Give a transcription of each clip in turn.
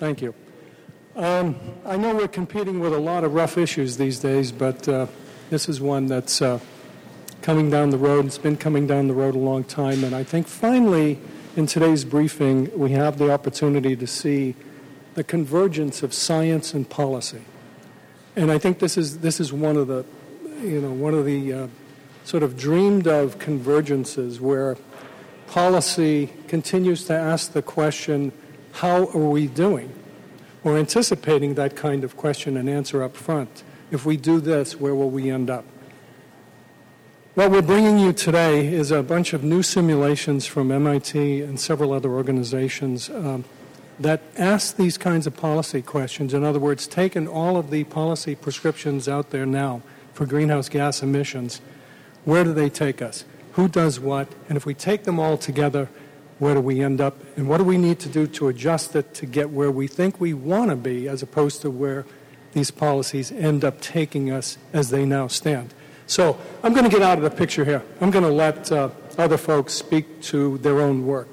Thank you. Um, I know we're competing with a lot of rough issues these days, but uh, this is one that's uh, coming down the road. It's been coming down the road a long time, and I think finally in today's briefing we have the opportunity to see the convergence of science and policy. And I think this is this is one of the you know one of the uh, sort of dreamed of convergences where policy continues to ask the question, how are we doing? We're anticipating that kind of question and answer up front. If we do this, where will we end up? What we're bringing you today is a bunch of new simulations from MIT and several other organizations um, that ask these kinds of policy questions. In other words, taken all of the policy prescriptions out there now for greenhouse gas emissions, where do they take us? Who does what? And if we take them all together, where do we end up? And what do we need to do to adjust it to get where we think we want to be as opposed to where these policies end up taking us as they now stand? So I'm going to get out of the picture here. I'm going to let uh, other folks speak to their own work.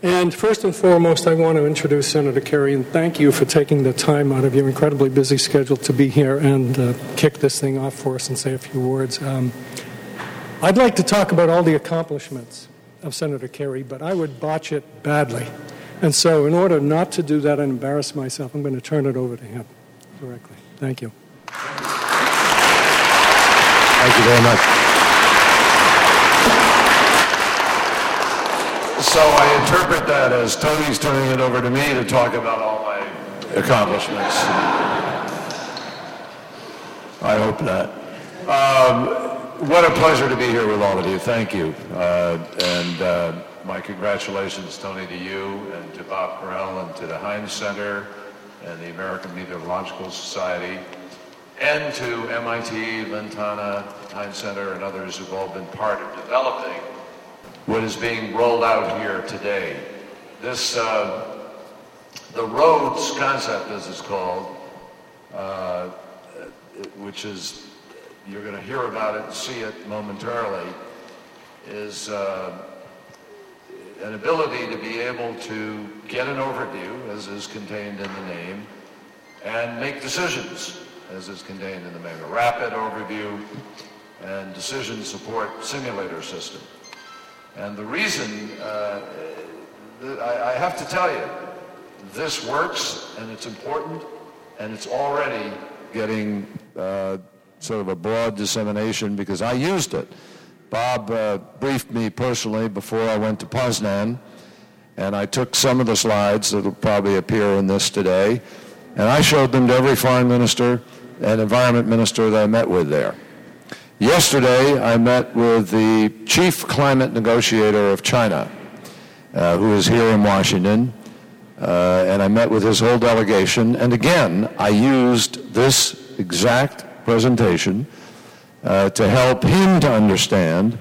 And first and foremost, I want to introduce Senator Kerry and thank you for taking the time out of your incredibly busy schedule to be here and uh, kick this thing off for us and say a few words. Um, I'd like to talk about all the accomplishments of Senator Kerry, but I would botch it badly. And so, in order not to do that and embarrass myself, I'm going to turn it over to him directly. Thank you. Thank you very much. So I interpret that as Tony's turning it over to me to talk about all my accomplishments. I hope not. Um, what a pleasure to be here with all of you. Thank you. Uh, and uh, my congratulations, Tony, to you and to Bob Corell and to the Heinz Center and the American Meteorological Society and to MIT, Ventana, Heinz Center, and others who've all been part of developing what is being rolled out here today. This, uh, the roads concept, as it's called, uh, which is, you're going to hear about it and see it momentarily, is uh, an ability to be able to get an overview, as is contained in the name, and make decisions as is contained in the name. A Rapid overview and decision support simulator system. And the reason, uh, I, I have to tell you, this works and it's important and it's already getting uh, sort of a broad dissemination because I used it. Bob uh, briefed me personally before I went to Poznan, and I took some of the slides that will probably appear in this today, and I showed them to every foreign minister and environment minister that I met with there. Yesterday, I met with the chief climate negotiator of China, uh, who is here in Washington, uh, and I met with his whole delegation. And again, I used this exact presentation uh, to help him to understand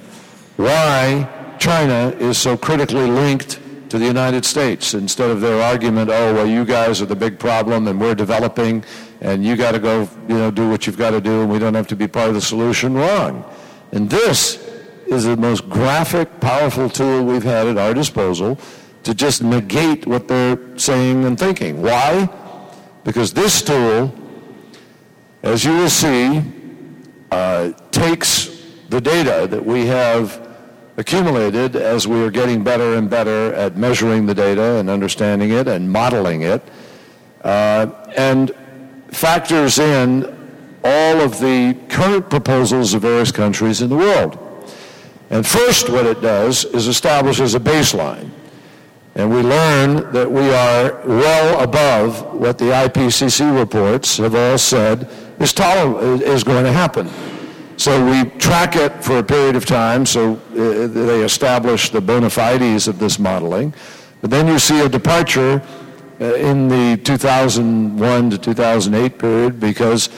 why China is so critically linked to the United States instead of their argument, oh, well, you guys are the big problem and we're developing and you got to go, you know, do what you've got to do, and we don't have to be part of the solution. Wrong. And this is the most graphic, powerful tool we've had at our disposal to just negate what they're saying and thinking. Why? Because this tool, as you will see, uh, takes the data that we have accumulated as we are getting better and better at measuring the data and understanding it and modeling it, uh, and factors in all of the current proposals of various countries in the world. And first, what it does is establishes a baseline. And we learn that we are well above what the IPCC reports have all said is, toler- is going to happen. So we track it for a period of time, so uh, they establish the bona fides of this modeling. But then you see a departure uh, in the 2001 to 2008 period because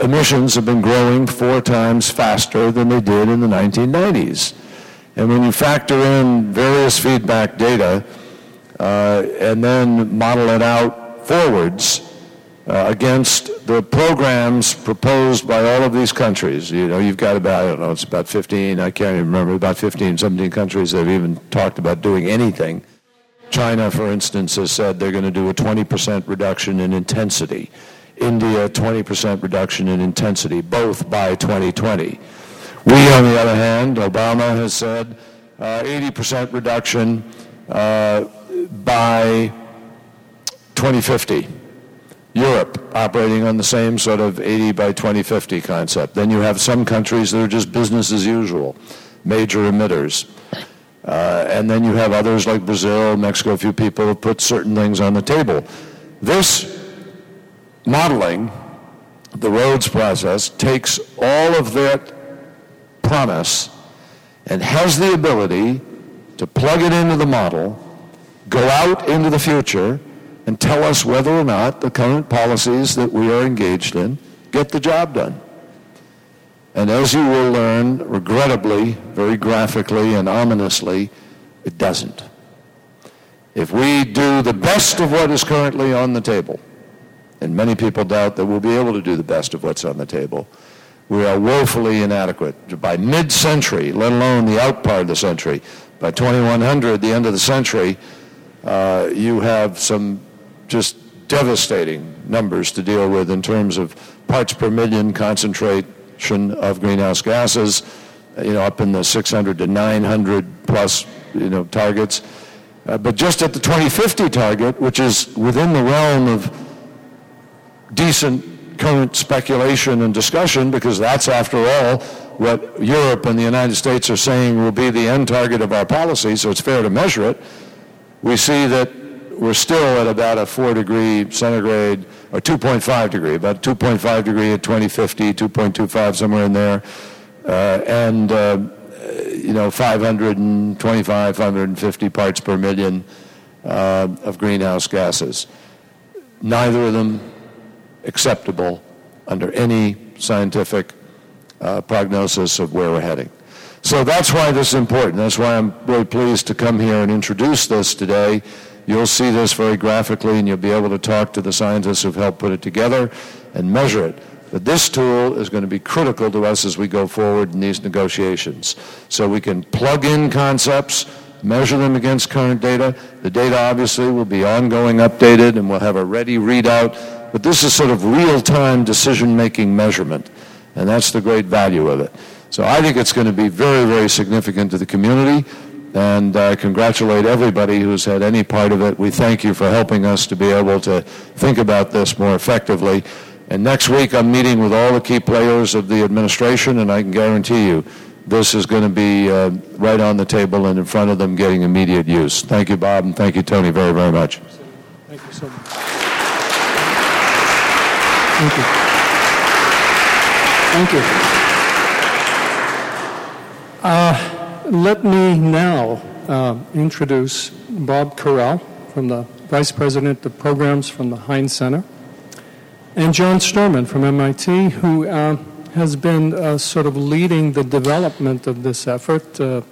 emissions have been growing four times faster than they did in the 1990s. And when you factor in various feedback data uh, and then model it out forwards uh, against the programs proposed by all of these countries, you know, you've got about, I don't know, it's about 15, I can't even remember, about 15, 17 countries that have even talked about doing anything China, for instance, has said they're going to do a 20% reduction in intensity. India, 20% reduction in intensity, both by 2020. We, on the other hand, Obama has said uh, 80% reduction uh, by 2050. Europe operating on the same sort of 80 by 2050 concept. Then you have some countries that are just business as usual, major emitters. Uh, and then you have others like Brazil, Mexico, a few people have put certain things on the table. This modeling, the ROADS process, takes all of that promise and has the ability to plug it into the model, go out into the future, and tell us whether or not the current policies that we are engaged in get the job done. And as you will learn, regrettably, very graphically and ominously, it doesn't. If we do the best of what is currently on the table, and many people doubt that we'll be able to do the best of what's on the table, we are woefully inadequate. By mid-century, let alone the out part of the century, by 2100, the end of the century, uh, you have some just devastating numbers to deal with in terms of parts per million concentration of greenhouse gases, you know, up in the 600 to 900 plus, you know, targets. Uh, but just at the 2050 target, which is within the realm of decent current speculation and discussion, because that's, after all, what Europe and the United States are saying will be the end target of our policy, so it's fair to measure it. We see that we're still at about a 4 degree centigrade, or 2.5 degree, about 2.5 degree at 2050, 2.25 somewhere in there, uh, and uh, you know 525, 550 parts per million uh, of greenhouse gases. Neither of them acceptable under any scientific uh, prognosis of where we're heading. So that's why this is important. That's why I'm really pleased to come here and introduce this today You'll see this very graphically, and you'll be able to talk to the scientists who've helped put it together and measure it. But this tool is going to be critical to us as we go forward in these negotiations. So we can plug in concepts, measure them against current data. The data obviously will be ongoing updated, and we'll have a ready readout. But this is sort of real-time decision-making measurement, and that's the great value of it. So I think it's going to be very, very significant to the community and I uh, congratulate everybody who's had any part of it. We thank you for helping us to be able to think about this more effectively. And next week, I'm meeting with all the key players of the administration, and I can guarantee you this is going to be uh, right on the table and in front of them getting immediate use. Thank you, Bob, and thank you, Tony, very, very much. Thank you so much. Thank you. Thank you. Uh, let me now uh, introduce Bob Corell from the Vice President of Programs from the Heinz Center, and John Sterman from MIT, who uh, has been uh, sort of leading the development of this effort uh,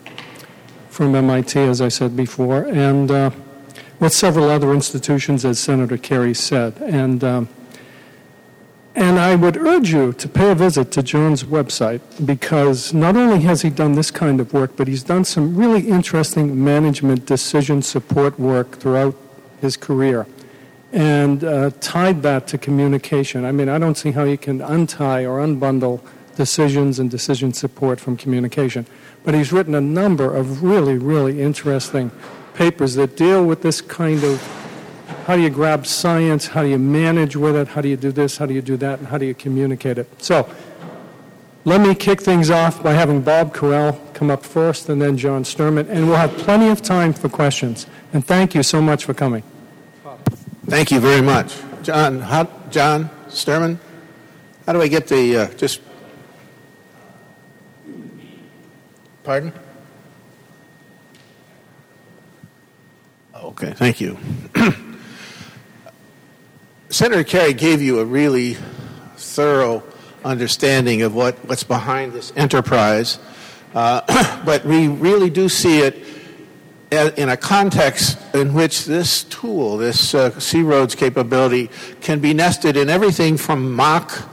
from MIT, as I said before, and uh, with several other institutions, as Senator Kerry said. And um, and I would urge you to pay a visit to John's website because not only has he done this kind of work, but he's done some really interesting management decision support work throughout his career and uh, tied that to communication. I mean, I don't see how you can untie or unbundle decisions and decision support from communication. But he's written a number of really, really interesting papers that deal with this kind of how do you grab science? How do you manage with it? How do you do this? How do you do that? And how do you communicate it? So, let me kick things off by having Bob Corell come up first and then John Sterman, and we'll have plenty of time for questions. And thank you so much for coming. Thank you very much. John, how, John Sterman, how do I get the, uh, just, pardon? Okay, thank you. Senator Kerry gave you a really thorough understanding of what, what's behind this enterprise, uh, but we really do see it in a context in which this tool, this uh, C-ROADS capability, can be nested in everything from mock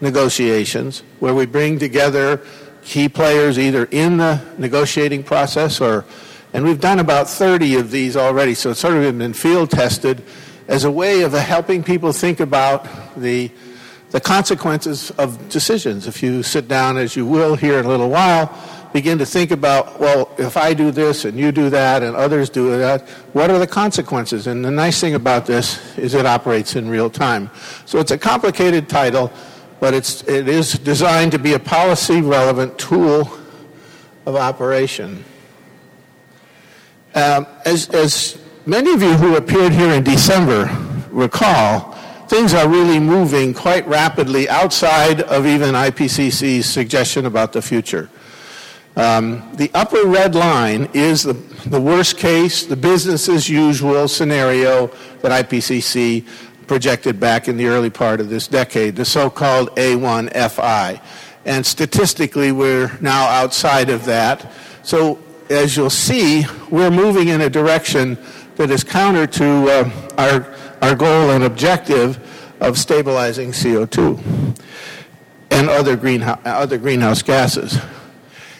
negotiations, where we bring together key players either in the negotiating process or And we've done about 30 of these already, so it's sort of been field tested as a way of helping people think about the, the consequences of decisions. If you sit down, as you will here in a little while, begin to think about, well, if I do this and you do that and others do that, what are the consequences? And the nice thing about this is it operates in real time. So it's a complicated title, but it's, it is designed to be a policy relevant tool of operation. Um, as, as many of you who appeared here in December recall, things are really moving quite rapidly outside of even IPCC's suggestion about the future. Um, the upper red line is the, the worst case, the business as usual scenario that IPCC projected back in the early part of this decade, the so called A1FI. And statistically, we're now outside of that. So, as you'll see, we're moving in a direction that is counter to uh, our, our goal and objective of stabilizing CO2 and other, greenhouse, other greenhouse gases.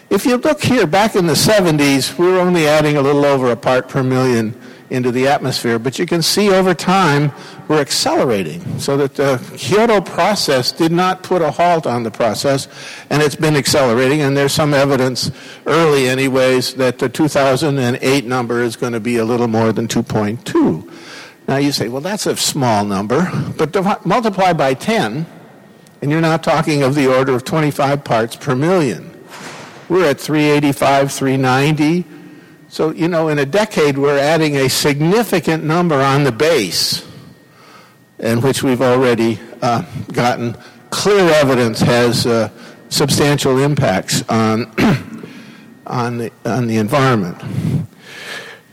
If you look here, back in the 70s, we were only adding a little over a part per million into the atmosphere, but you can see over time we're accelerating so that the Kyoto process did not put a halt on the process, and it's been accelerating, and there's some evidence, early anyways, that the 2008 number is going to be a little more than 2.2. Now you say, well, that's a small number, but multiply by 10, and you're now talking of the order of 25 parts per million. We're at 385, 390. So, you know, in a decade, we're adding a significant number on the base, in which we've already uh, gotten clear evidence has uh, substantial impacts on, on, the, on the environment.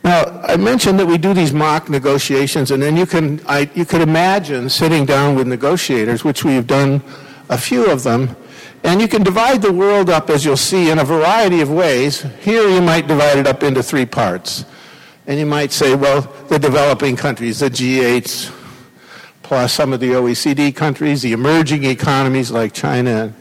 Now, I mentioned that we do these mock negotiations, and then you can, I, you could imagine sitting down with negotiators, which we've done a few of them, and you can divide the world up, as you'll see, in a variety of ways. Here you might divide it up into three parts. And you might say, well, the developing countries, the G8, plus some of the OECD countries, the emerging economies like China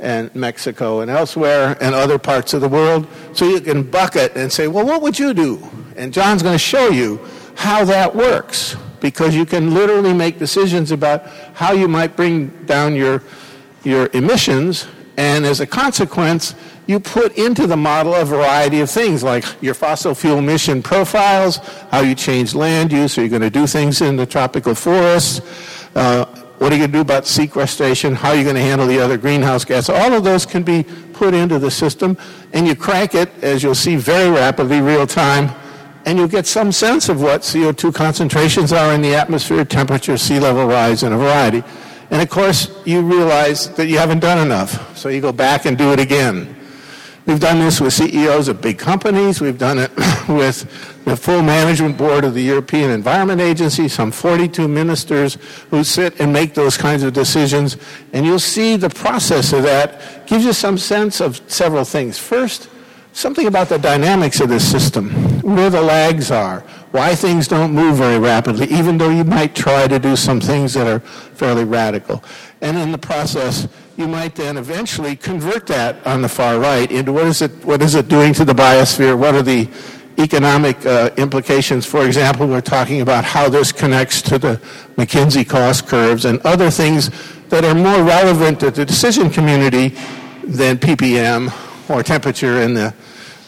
and Mexico and elsewhere, and other parts of the world. So you can bucket and say, well, what would you do? And John's going to show you how that works because you can literally make decisions about how you might bring down your your emissions, and as a consequence, you put into the model a variety of things like your fossil fuel emission profiles, how you change land use, are you going to do things in the tropical forests, uh, what are you going to do about sequestration, how are you going to handle the other greenhouse gas. All of those can be put into the system, and you crank it, as you'll see very rapidly, real time, and you'll get some sense of what CO2 concentrations are in the atmosphere, temperature, sea level rise, and a variety. And of course, you realize that you haven't done enough. So you go back and do it again. We've done this with CEOs of big companies. We've done it with the full management board of the European Environment Agency, some 42 ministers who sit and make those kinds of decisions. And you'll see the process of that gives you some sense of several things. First, something about the dynamics of this system, where the lags are, why things don't move very rapidly, even though you might try to do some things that are fairly radical. And in the process, you might then eventually convert that on the far right into what is it, what is it doing to the biosphere? What are the economic uh, implications? For example, we're talking about how this connects to the McKinsey cost curves and other things that are more relevant to the decision community than PPM or temperature in the,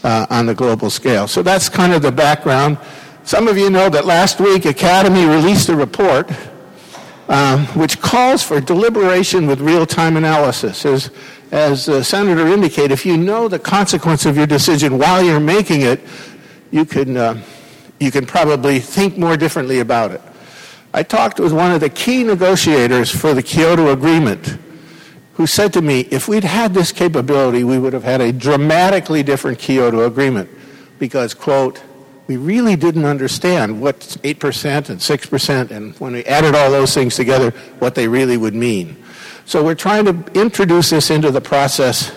uh, on the global scale. So that's kind of the background. Some of you know that last week Academy released a report um, which calls for deliberation with real-time analysis. As, as the senator indicated, if you know the consequence of your decision while you're making it, you can, uh, you can probably think more differently about it. I talked with one of the key negotiators for the Kyoto Agreement who said to me, if we'd had this capability, we would have had a dramatically different Kyoto Agreement because, quote, we really didn't understand what 8% and 6% and when we added all those things together, what they really would mean. So we're trying to introduce this into the process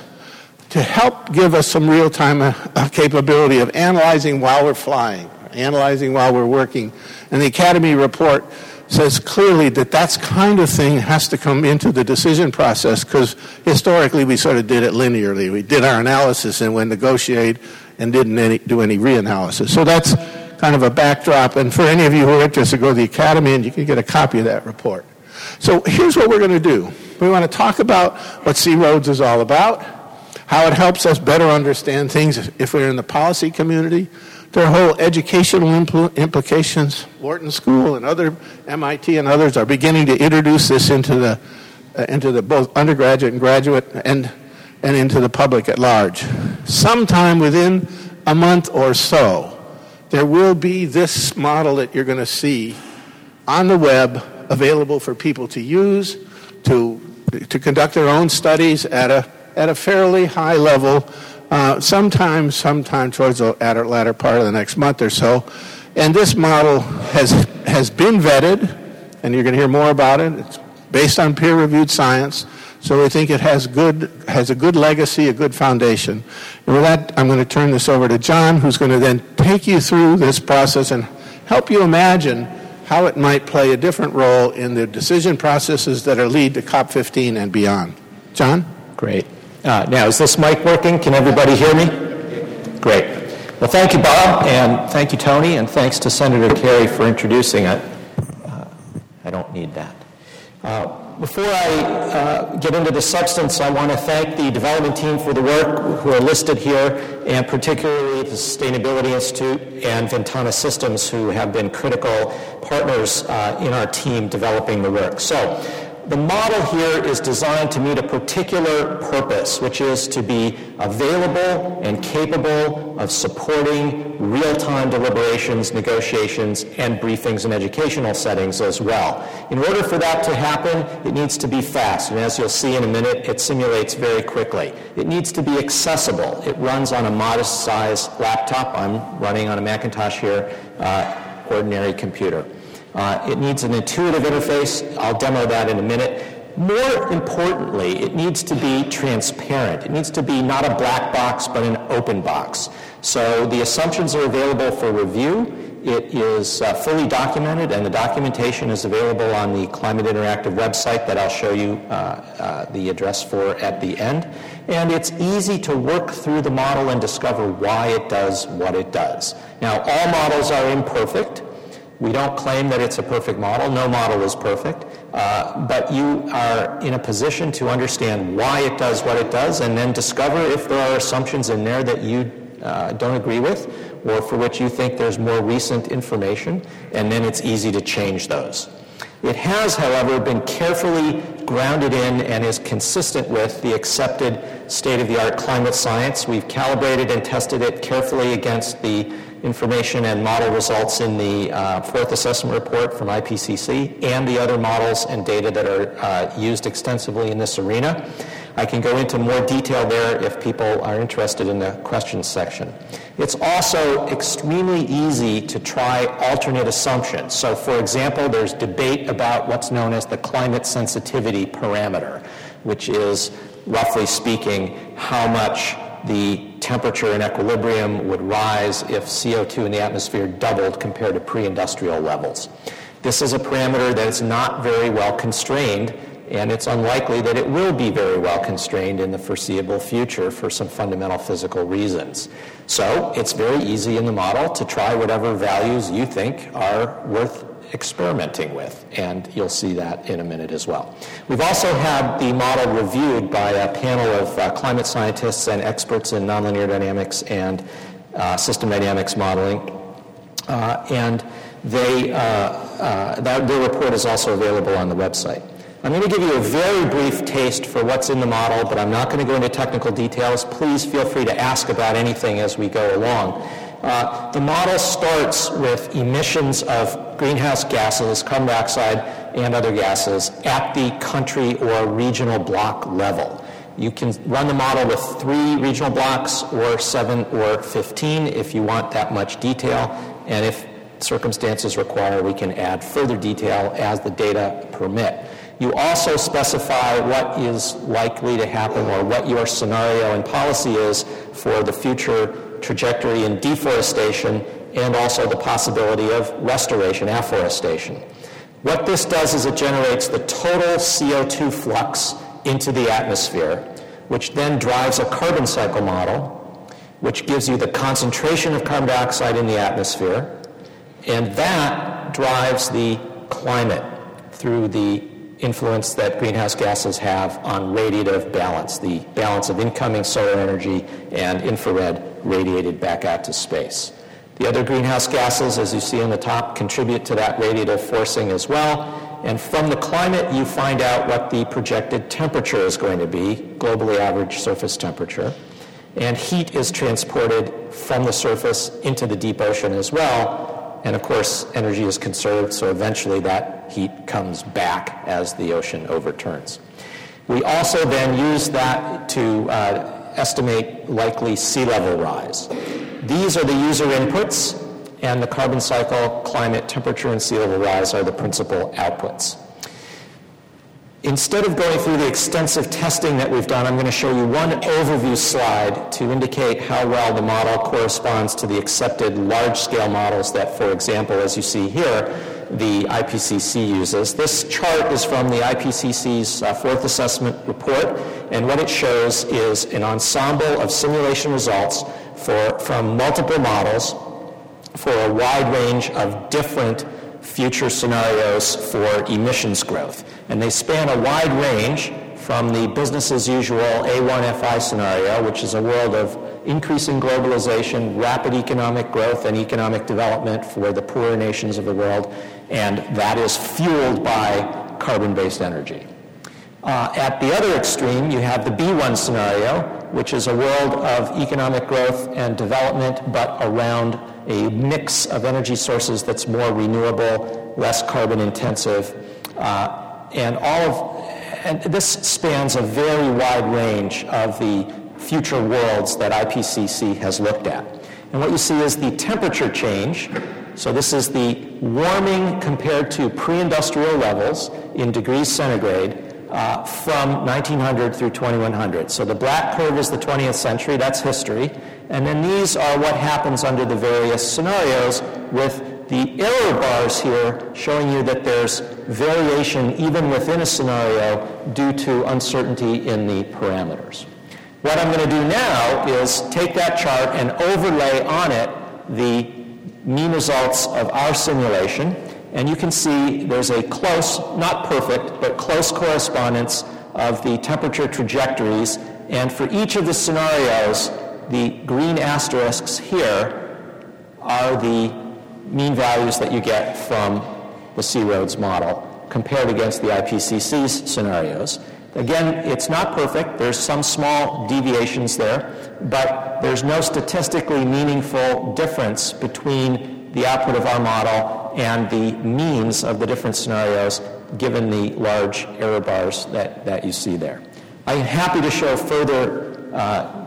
to help give us some real-time uh, capability of analyzing while we're flying, analyzing while we're working. And the Academy report says clearly that that kind of thing has to come into the decision process because historically we sort of did it linearly. We did our analysis and we negotiate and didn't any, do any reanalysis. So that's kind of a backdrop. And for any of you who are interested, go to the Academy and you can get a copy of that report. So here's what we're going to do. We want to talk about what C-ROADS is all about, how it helps us better understand things if we're in the policy community, their whole educational impl- implications. Wharton School and other MIT and others are beginning to introduce this into the uh, into the both undergraduate and graduate and and into the public at large. Sometime within a month or so, there will be this model that you're going to see on the web available for people to use to to conduct their own studies at a at a fairly high level uh, sometime, sometime towards the latter part of the next month or so. And this model has, has been vetted, and you're going to hear more about it. It's based on peer-reviewed science, so we think it has, good, has a good legacy, a good foundation. And with that, I'm going to turn this over to John, who's going to then take you through this process and help you imagine how it might play a different role in the decision processes that are lead to COP15 and beyond. John? Great. Uh, now, is this mic working? Can everybody hear me? Great. Well, thank you, Bob, and thank you, Tony, and thanks to Senator Kerry for introducing it. Uh, I don't need that. Uh, before I uh, get into the substance, I want to thank the development team for the work who are listed here, and particularly the Sustainability Institute and Ventana Systems, who have been critical partners uh, in our team developing the work. So, the model here is designed to meet a particular purpose, which is to be available and capable of supporting real-time deliberations, negotiations, and briefings in educational settings as well. In order for that to happen, it needs to be fast, and as you'll see in a minute, it simulates very quickly. It needs to be accessible. It runs on a modest-sized laptop. I'm running on a Macintosh here, uh, ordinary computer. Uh, it needs an intuitive interface. I'll demo that in a minute. More importantly, it needs to be transparent. It needs to be not a black box, but an open box. So the assumptions are available for review. It is uh, fully documented, and the documentation is available on the Climate Interactive website that I'll show you uh, uh, the address for at the end. And it's easy to work through the model and discover why it does what it does. Now, all models are imperfect. We don't claim that it's a perfect model. No model is perfect. Uh, but you are in a position to understand why it does what it does and then discover if there are assumptions in there that you uh, don't agree with or for which you think there's more recent information, and then it's easy to change those. It has, however, been carefully grounded in and is consistent with the accepted state of the art climate science. We've calibrated and tested it carefully against the information and model results in the uh, fourth assessment report from IPCC and the other models and data that are uh, used extensively in this arena. I can go into more detail there if people are interested in the questions section. It's also extremely easy to try alternate assumptions. So, for example, there's debate about what's known as the climate sensitivity parameter, which is, roughly speaking, how much the temperature in equilibrium would rise if CO2 in the atmosphere doubled compared to pre-industrial levels. This is a parameter that is not very well constrained, and it's unlikely that it will be very well constrained in the foreseeable future for some fundamental physical reasons. So it's very easy in the model to try whatever values you think are worth experimenting with, and you'll see that in a minute as well. We've also had the model reviewed by a panel of uh, climate scientists and experts in nonlinear dynamics and uh, system dynamics modeling, uh, and they, uh, uh, that, their report is also available on the website. I'm going to give you a very brief taste for what's in the model, but I'm not going to go into technical details. Please feel free to ask about anything as we go along. Uh, the model starts with emissions of greenhouse gases, carbon dioxide, and other gases at the country or regional block level. You can run the model with three regional blocks or seven or 15 if you want that much detail. And if circumstances require, we can add further detail as the data permit. You also specify what is likely to happen or what your scenario and policy is for the future trajectory in deforestation and also the possibility of restoration, afforestation. What this does is it generates the total CO2 flux into the atmosphere, which then drives a carbon cycle model, which gives you the concentration of carbon dioxide in the atmosphere, and that drives the climate through the influence that greenhouse gases have on radiative balance, the balance of incoming solar energy and infrared radiated back out to space. The other greenhouse gases, as you see on the top, contribute to that radiative forcing as well. And from the climate, you find out what the projected temperature is going to be, globally average surface temperature. And heat is transported from the surface into the deep ocean as well. And of course, energy is conserved, so eventually that heat comes back as the ocean overturns. We also then use that to uh, estimate likely sea level rise. These are the user inputs, and the carbon cycle, climate, temperature, and sea level rise are the principal outputs. Instead of going through the extensive testing that we've done, I'm going to show you one overview slide to indicate how well the model corresponds to the accepted large-scale models that, for example, as you see here, the IPCC uses. This chart is from the IPCC's uh, fourth assessment report, and what it shows is an ensemble of simulation results for, from multiple models for a wide range of different future scenarios for emissions growth. And they span a wide range from the business as usual A1FI scenario, which is a world of increasing globalization, rapid economic growth, and economic development for the poorer nations of the world, and that is fueled by carbon based energy. Uh, at the other extreme, you have the B1 scenario, which is a world of economic growth and development, but around a mix of energy sources that's more renewable, less carbon intensive, uh, and all of and this spans a very wide range of the future worlds that IPCC has looked at. And what you see is the temperature change. So this is the warming compared to pre-industrial levels in degrees centigrade uh, from 1900 through 2100. So the black curve is the 20th century, that's history. And then these are what happens under the various scenarios with the error bars here showing you that there's variation even within a scenario due to uncertainty in the parameters. What I'm going to do now is take that chart and overlay on it the mean results of our simulation and you can see there's a close, not perfect, but close correspondence of the temperature trajectories. And for each of the scenarios, the green asterisks here are the mean values that you get from the C-ROADS model compared against the IPCC's scenarios. Again, it's not perfect. There's some small deviations there, but there's no statistically meaningful difference between the output of our model and the means of the different scenarios given the large error bars that, that you see there. I'm happy to show further uh,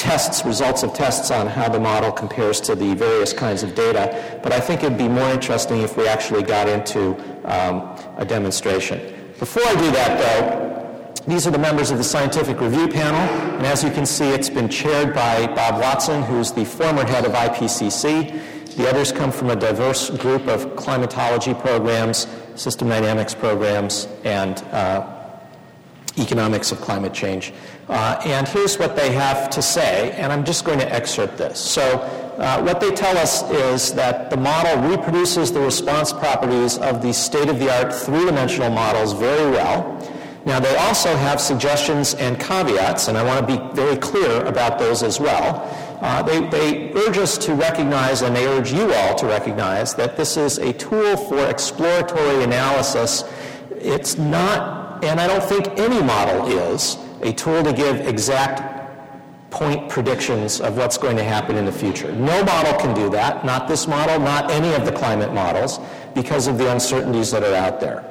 tests, results of tests on how the model compares to the various kinds of data, but I think it'd be more interesting if we actually got into um, a demonstration. Before I do that, though, these are the members of the scientific review panel, and as you can see, it's been chaired by Bob Watson, who's the former head of IPCC. The others come from a diverse group of climatology programs, system dynamics programs, and uh, economics of climate change. Uh, and here's what they have to say, and I'm just going to excerpt this. So, uh, what they tell us is that the model reproduces the response properties of the state of the art three dimensional models very well. Now, they also have suggestions and caveats, and I want to be very clear about those as well. Uh, they, they urge us to recognize, and they urge you all to recognize, that this is a tool for exploratory analysis. It's not, and I don't think any model is, a tool to give exact point predictions of what's going to happen in the future. No model can do that, not this model, not any of the climate models, because of the uncertainties that are out there.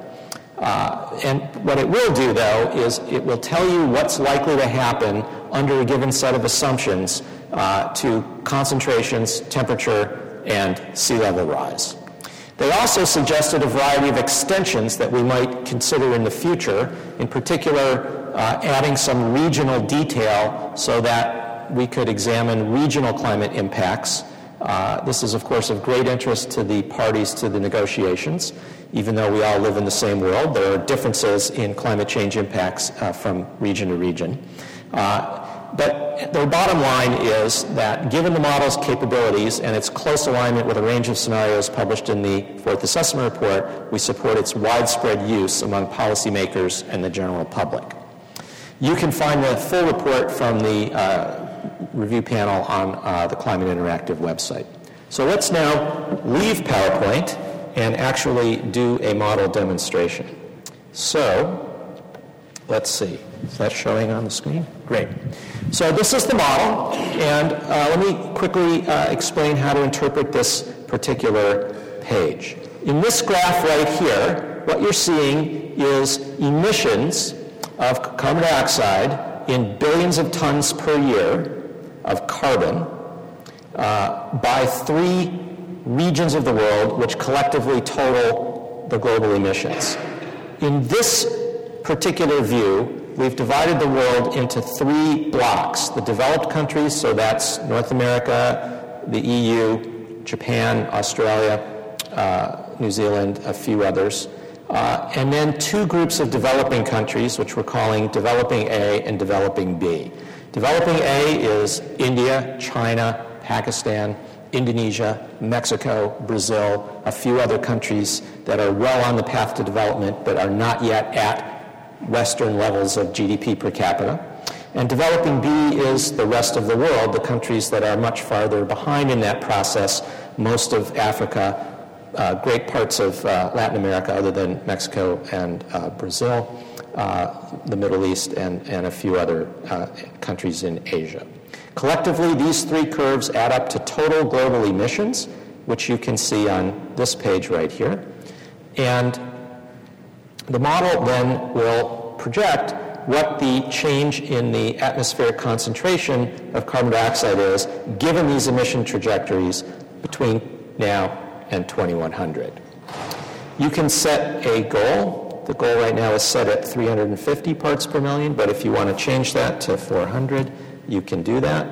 Uh, and what it will do, though, is it will tell you what's likely to happen under a given set of assumptions uh, to concentrations, temperature, and sea level rise. They also suggested a variety of extensions that we might consider in the future, in particular, uh, adding some regional detail so that we could examine regional climate impacts. Uh, this is, of course, of great interest to the parties to the negotiations. Even though we all live in the same world, there are differences in climate change impacts uh, from region to region. Uh, but the bottom line is that given the model's capabilities and its close alignment with a range of scenarios published in the Fourth Assessment Report, we support its widespread use among policymakers and the general public. You can find the full report from the uh, review panel on uh, the Climate Interactive website. So let's now leave PowerPoint and actually do a model demonstration. So let's see. Is that showing on the screen? Great. So this is the model, and uh, let me quickly uh, explain how to interpret this particular page. In this graph right here, what you're seeing is emissions of carbon dioxide in billions of tons per year of carbon uh, by three regions of the world which collectively total the global emissions. In this particular view, we've divided the world into three blocks the developed countries, so that's North America, the EU, Japan, Australia, uh, New Zealand, a few others. Uh, and then two groups of developing countries, which we're calling Developing A and Developing B. Developing A is India, China, Pakistan, Indonesia, Mexico, Brazil, a few other countries that are well on the path to development but are not yet at Western levels of GDP per capita. And developing B is the rest of the world, the countries that are much farther behind in that process, most of Africa, uh, great parts of uh, Latin America, other than Mexico and uh, Brazil, uh, the Middle East, and, and a few other uh, countries in Asia. Collectively, these three curves add up to total global emissions, which you can see on this page right here. And the model then will project what the change in the atmospheric concentration of carbon dioxide is given these emission trajectories between now and 2100. You can set a goal. The goal right now is set at 350 parts per million, but if you want to change that to 400, you can do that.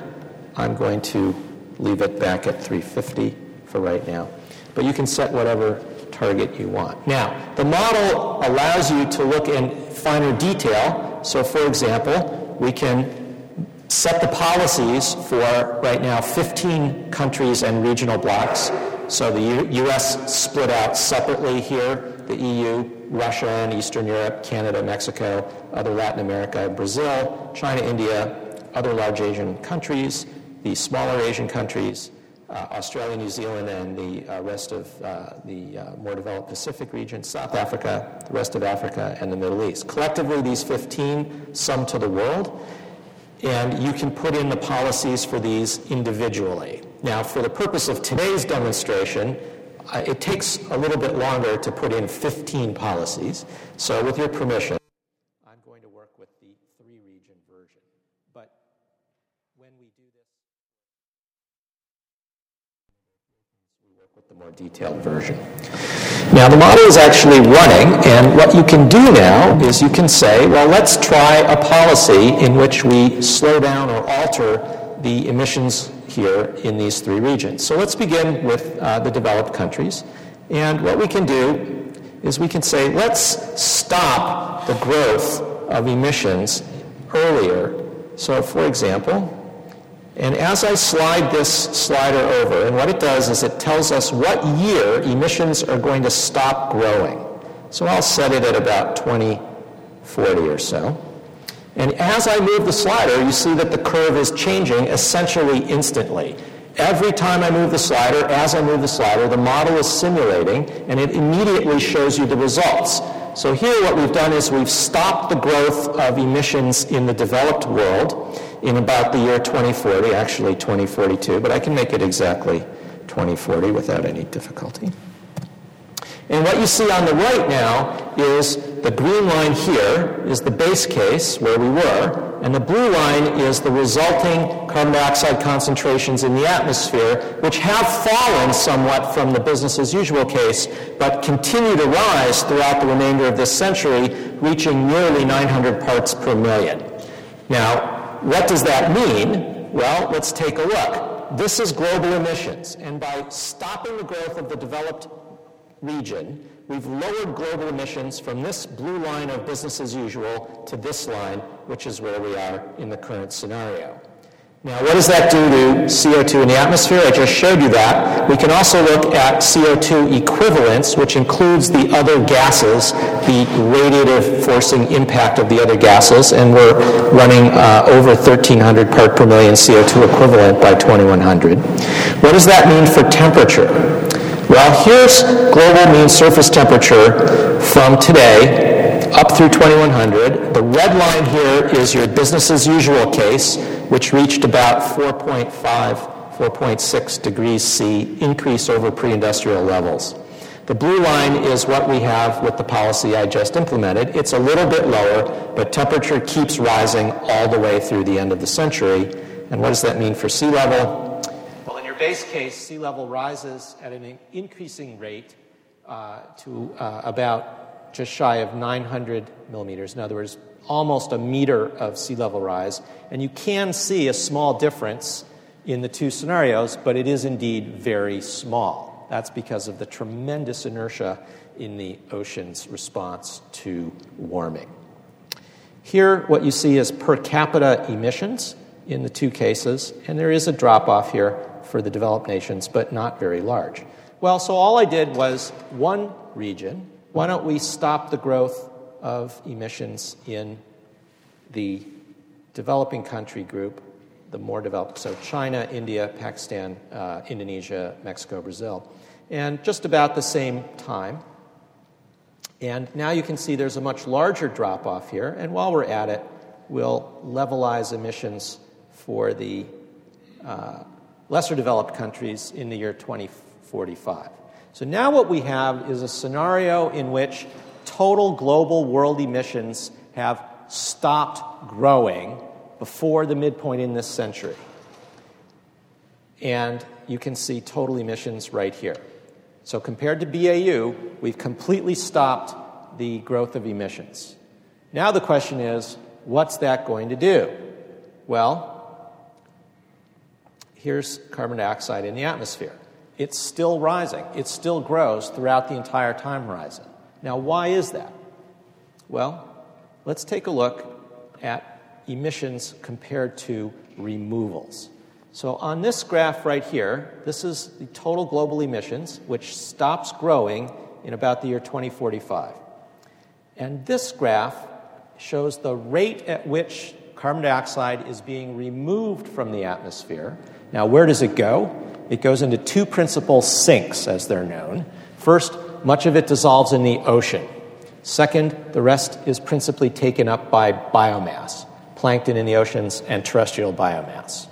I'm going to leave it back at 350 for right now. But you can set whatever target you want. Now, the model allows you to look in finer detail. So, for example, we can set the policies for right now 15 countries and regional blocks. So the U- US split out separately here, the EU, Russia and Eastern Europe, Canada, Mexico, other Latin America, Brazil, China, India, other large Asian countries, the smaller Asian countries, Australia, New Zealand, and the uh, rest of uh, the more developed Pacific region, South Africa, the rest of Africa, and the Middle East. Collectively, these 15 sum to the world, and you can put in the policies for these individually. Now, for the purpose of today's demonstration, uh, it takes a little bit longer to put in 15 policies. So, with your permission, I'm going to work with the three region version. But when we do this, with the more detailed version. Now, the model is actually running, and what you can do now is you can say, well, let's try a policy in which we slow down or alter the emissions here in these three regions. So let's begin with uh, the developed countries. And what we can do is we can say, let's stop the growth of emissions earlier. So, for example, and as I slide this slider over, and what it does is it tells us what year emissions are going to stop growing. So I'll set it at about 2040 or so. And as I move the slider, you see that the curve is changing essentially instantly. Every time I move the slider, as I move the slider, the model is simulating, and it immediately shows you the results. So here what we've done is we've stopped the growth of emissions in the developed world in about the year 2040, actually 2042, but I can make it exactly 2040 without any difficulty. And what you see on the right now is the green line here is the base case where we were, and the blue line is the resulting carbon dioxide concentrations in the atmosphere, which have fallen somewhat from the business as usual case, but continue to rise throughout the remainder of this century, reaching nearly 900 parts per million. Now, what does that mean? Well, let's take a look. This is global emissions, and by stopping the growth of the developed region, we've lowered global emissions from this blue line of business as usual to this line, which is where we are in the current scenario. Now, what does that do to CO2 in the atmosphere? I just showed you that. We can also look at CO2 equivalents, which includes the other gases, the radiative forcing impact of the other gases, and we're running uh, over 1,300 part per million CO2 equivalent by 2100. What does that mean for temperature? Well, here's global mean surface temperature from today up through 2100. The red line here is your business as usual case, which reached about 4.5, 4.6 degrees C increase over pre-industrial levels. The blue line is what we have with the policy I just implemented. It's a little bit lower, but temperature keeps rising all the way through the end of the century. And what does that mean for sea level? Base case, sea level rises at an increasing rate uh, to uh, about just shy of 900 millimeters. In other words, almost a meter of sea level rise. And you can see a small difference in the two scenarios, but it is indeed very small. That's because of the tremendous inertia in the ocean's response to warming. Here, what you see is per capita emissions in the two cases, and there is a drop off here for the developed nations, but not very large. Well, so all I did was one region. Why don't we stop the growth of emissions in the developing country group, the more developed, so China, India, Pakistan, uh, Indonesia, Mexico, Brazil, and just about the same time. And now you can see there's a much larger drop off here, and while we're at it, we'll levelize emissions for the uh, lesser developed countries in the year 2045. So now what we have is a scenario in which total global world emissions have stopped growing before the midpoint in this century. And you can see total emissions right here. So compared to BAU, we've completely stopped the growth of emissions. Now the question is, what's that going to do? Well, here's carbon dioxide in the atmosphere. It's still rising, it still grows throughout the entire time horizon. Now, why is that? Well, let's take a look at emissions compared to removals. So, on this graph right here, this is the total global emissions, which stops growing in about the year 2045. And this graph shows the rate at which carbon dioxide is being removed from the atmosphere now, where does it go? It goes into two principal sinks, as they're known. First, much of it dissolves in the ocean. Second, the rest is principally taken up by biomass, plankton in the oceans and terrestrial biomass.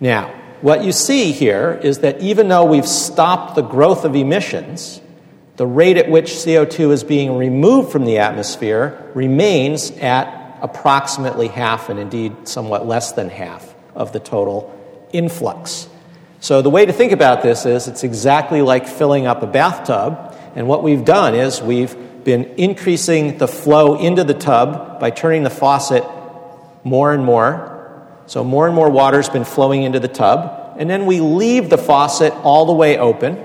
Now, what you see here is that even though we've stopped the growth of emissions, the rate at which CO2 is being removed from the atmosphere remains at approximately half, and indeed somewhat less than half, of the total influx. So, the way to think about this is it's exactly like filling up a bathtub. And what we've done is we've been increasing the flow into the tub by turning the faucet more and more. So, more and more water has been flowing into the tub. And then we leave the faucet all the way open,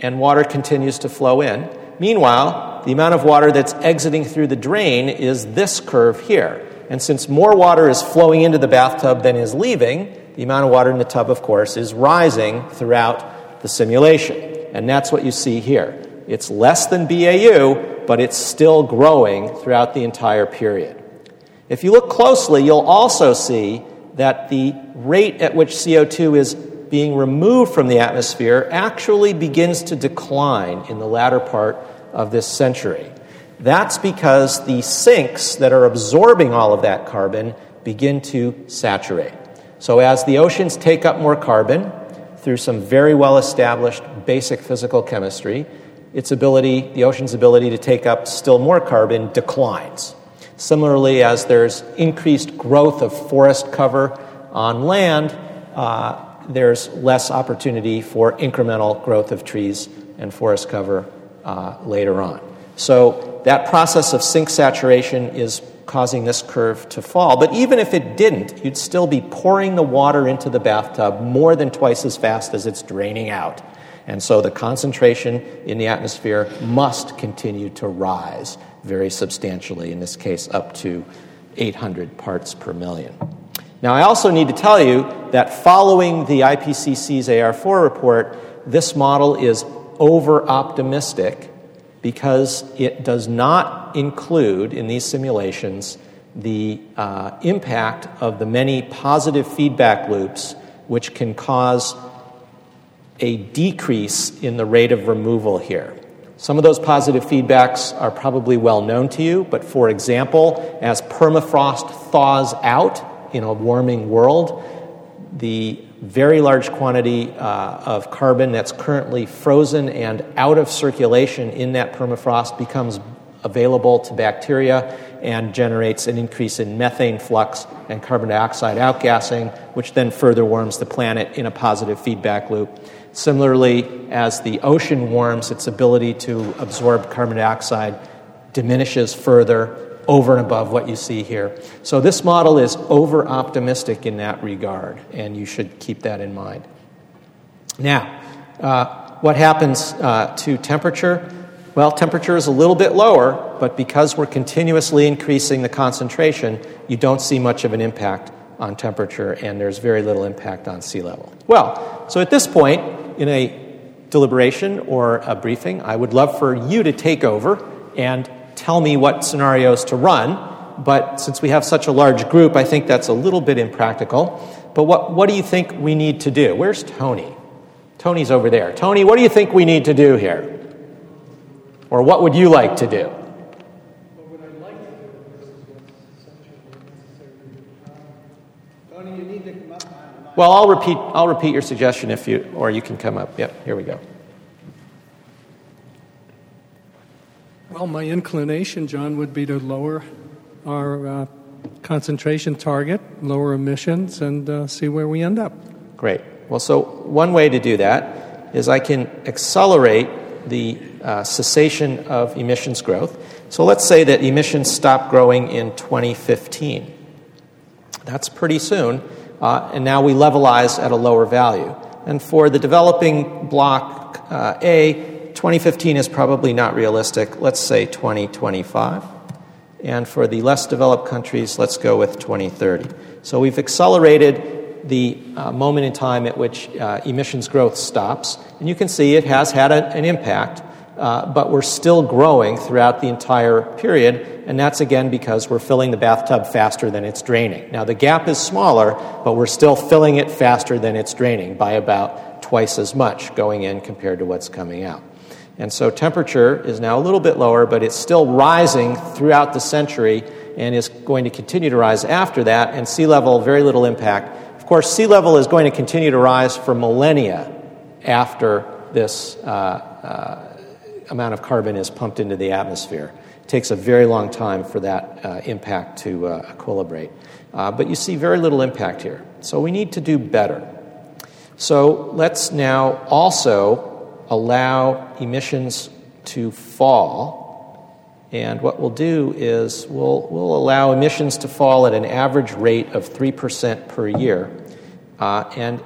and water continues to flow in. Meanwhile, the amount of water that's exiting through the drain is this curve here. And since more water is flowing into the bathtub than is leaving, the amount of water in the tub, of course, is rising throughout the simulation. And that's what you see here. It's less than BAU, but it's still growing throughout the entire period. If you look closely, you'll also see that the rate at which CO2 is being removed from the atmosphere actually begins to decline in the latter part of this century. That's because the sinks that are absorbing all of that carbon begin to saturate. So, as the oceans take up more carbon through some very well established basic physical chemistry, its ability, the ocean's ability to take up still more carbon declines. Similarly, as there's increased growth of forest cover on land, uh, there's less opportunity for incremental growth of trees and forest cover uh, later on. So, that process of sink saturation is causing this curve to fall. But even if it didn't, you'd still be pouring the water into the bathtub more than twice as fast as it's draining out. And so the concentration in the atmosphere must continue to rise very substantially, in this case, up to 800 parts per million. Now, I also need to tell you that following the IPCC's AR4 report, this model is over optimistic because it does not include in these simulations the uh, impact of the many positive feedback loops which can cause a decrease in the rate of removal here. Some of those positive feedbacks are probably well known to you, but for example, as permafrost thaws out in a warming world, the very large quantity uh, of carbon that's currently frozen and out of circulation in that permafrost becomes available to bacteria and generates an increase in methane flux and carbon dioxide outgassing, which then further warms the planet in a positive feedback loop. Similarly, as the ocean warms, its ability to absorb carbon dioxide diminishes further over and above what you see here. So, this model is over optimistic in that regard, and you should keep that in mind. Now, uh, what happens uh, to temperature? Well, temperature is a little bit lower, but because we're continuously increasing the concentration, you don't see much of an impact on temperature, and there's very little impact on sea level. Well, so at this point, in a deliberation or a briefing, I would love for you to take over and tell me what scenarios to run. But since we have such a large group, I think that's a little bit impractical. But what, what do you think we need to do? Where's Tony? Tony's over there. Tony, what do you think we need to do here? Or what would you like to do? Well, I'll repeat, I'll repeat your suggestion if you, or you can come up. Yep, here we go. Well, my inclination, John, would be to lower our uh, concentration target, lower emissions, and uh, see where we end up. Great. Well, so one way to do that is I can accelerate the uh, cessation of emissions growth. So let's say that emissions stop growing in 2015. That's pretty soon, uh, and now we levelize at a lower value. And for the developing block uh, A, 2015 is probably not realistic. Let's say 2025. And for the less developed countries, let's go with 2030. So we've accelerated the uh, moment in time at which uh, emissions growth stops. And you can see it has had a, an impact uh, but we're still growing throughout the entire period, and that's again because we're filling the bathtub faster than it's draining. Now, the gap is smaller, but we're still filling it faster than it's draining by about twice as much going in compared to what's coming out. And so, temperature is now a little bit lower, but it's still rising throughout the century and is going to continue to rise after that, and sea level, very little impact. Of course, sea level is going to continue to rise for millennia after this. Uh, uh, amount of carbon is pumped into the atmosphere. It takes a very long time for that uh, impact to uh, equilibrate. Uh, but you see very little impact here. So we need to do better. So let's now also allow emissions to fall. And what we'll do is we'll, we'll allow emissions to fall at an average rate of 3% per year. Uh, and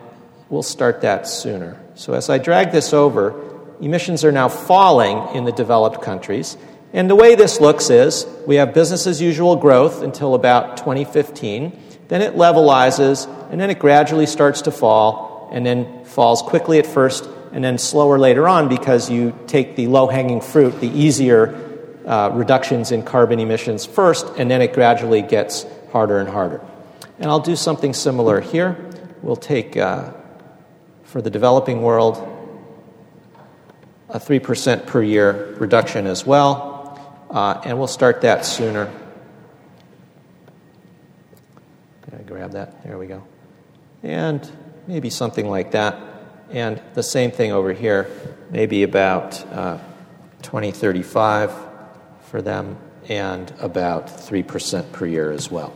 we'll start that sooner. So as I drag this over, emissions are now falling in the developed countries. And the way this looks is we have business as usual growth until about 2015, then it levelizes, and then it gradually starts to fall, and then falls quickly at first, and then slower later on because you take the low hanging fruit, the easier uh, reductions in carbon emissions first, and then it gradually gets harder and harder. And I'll do something similar here. We'll take, uh, for the developing world, a 3% per year reduction as well, uh, and we'll start that sooner. Grab that? There we go. And maybe something like that. And the same thing over here, maybe about uh, 2035 for them, and about 3% per year as well.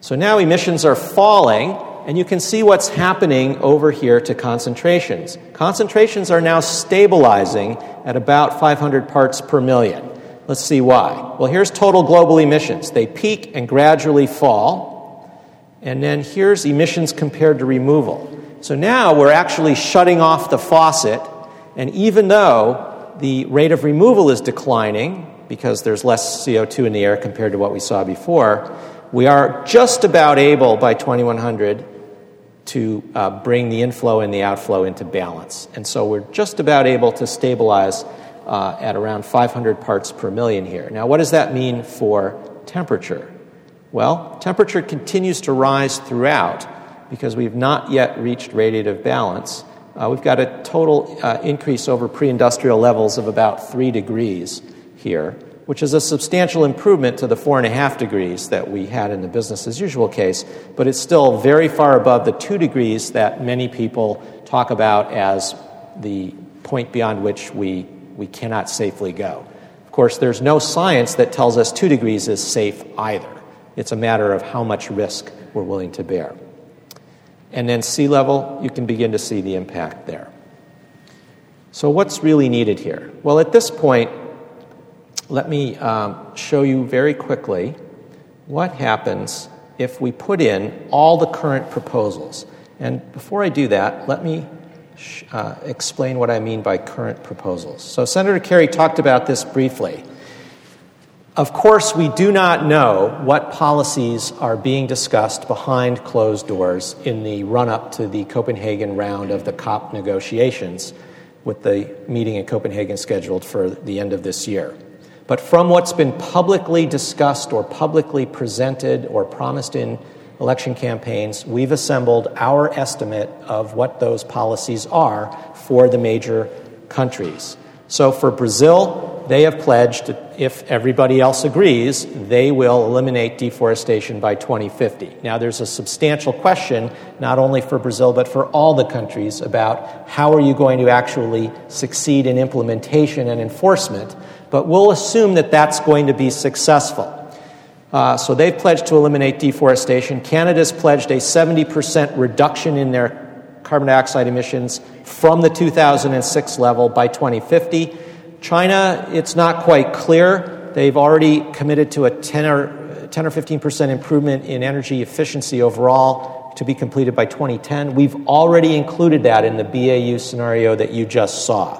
So now emissions are falling and you can see what's happening over here to concentrations. Concentrations are now stabilizing at about 500 parts per million. Let's see why. Well, here's total global emissions. They peak and gradually fall. And then here's emissions compared to removal. So now we're actually shutting off the faucet, And even though the rate of removal is declining because there's less CO2 in the air compared to what we saw before, we are just about able by 2100 to uh, bring the inflow and the outflow into balance. And so we're just about able to stabilize uh, at around 500 parts per million here. Now, what does that mean for temperature? Well, temperature continues to rise throughout because we've not yet reached radiative balance. Uh, we've got a total uh, increase over pre industrial levels of about 3 degrees here which is a substantial improvement to the four and a half degrees that we had in the business as usual case, but it's still very far above the two degrees that many people talk about as the point beyond which we, we cannot safely go. Of course, there's no science that tells us two degrees is safe either. It's a matter of how much risk we're willing to bear. And then sea level, you can begin to see the impact there. So, what's really needed here? Well, at this point, let me um, show you very quickly what happens if we put in all the current proposals. And before I do that, let me uh, explain what I mean by current proposals. So, Senator Kerry talked about this briefly. Of course, we do not know what policies are being discussed behind closed doors in the run up to the Copenhagen round of the COP negotiations, with the meeting in Copenhagen scheduled for the end of this year. But from what's been publicly discussed or publicly presented or promised in election campaigns, we've assembled our estimate of what those policies are for the major countries. So for Brazil, they have pledged, if everybody else agrees, they will eliminate deforestation by 2050. Now, there's a substantial question, not only for Brazil, but for all the countries, about how are you going to actually succeed in implementation and enforcement but we'll assume that that's going to be successful. Uh, so they've pledged to eliminate deforestation. Canada's pledged a 70% reduction in their carbon dioxide emissions from the 2006 level by 2050. China, it's not quite clear. They've already committed to a 10 or, 10 or 15% improvement in energy efficiency overall to be completed by 2010. We've already included that in the BAU scenario that you just saw.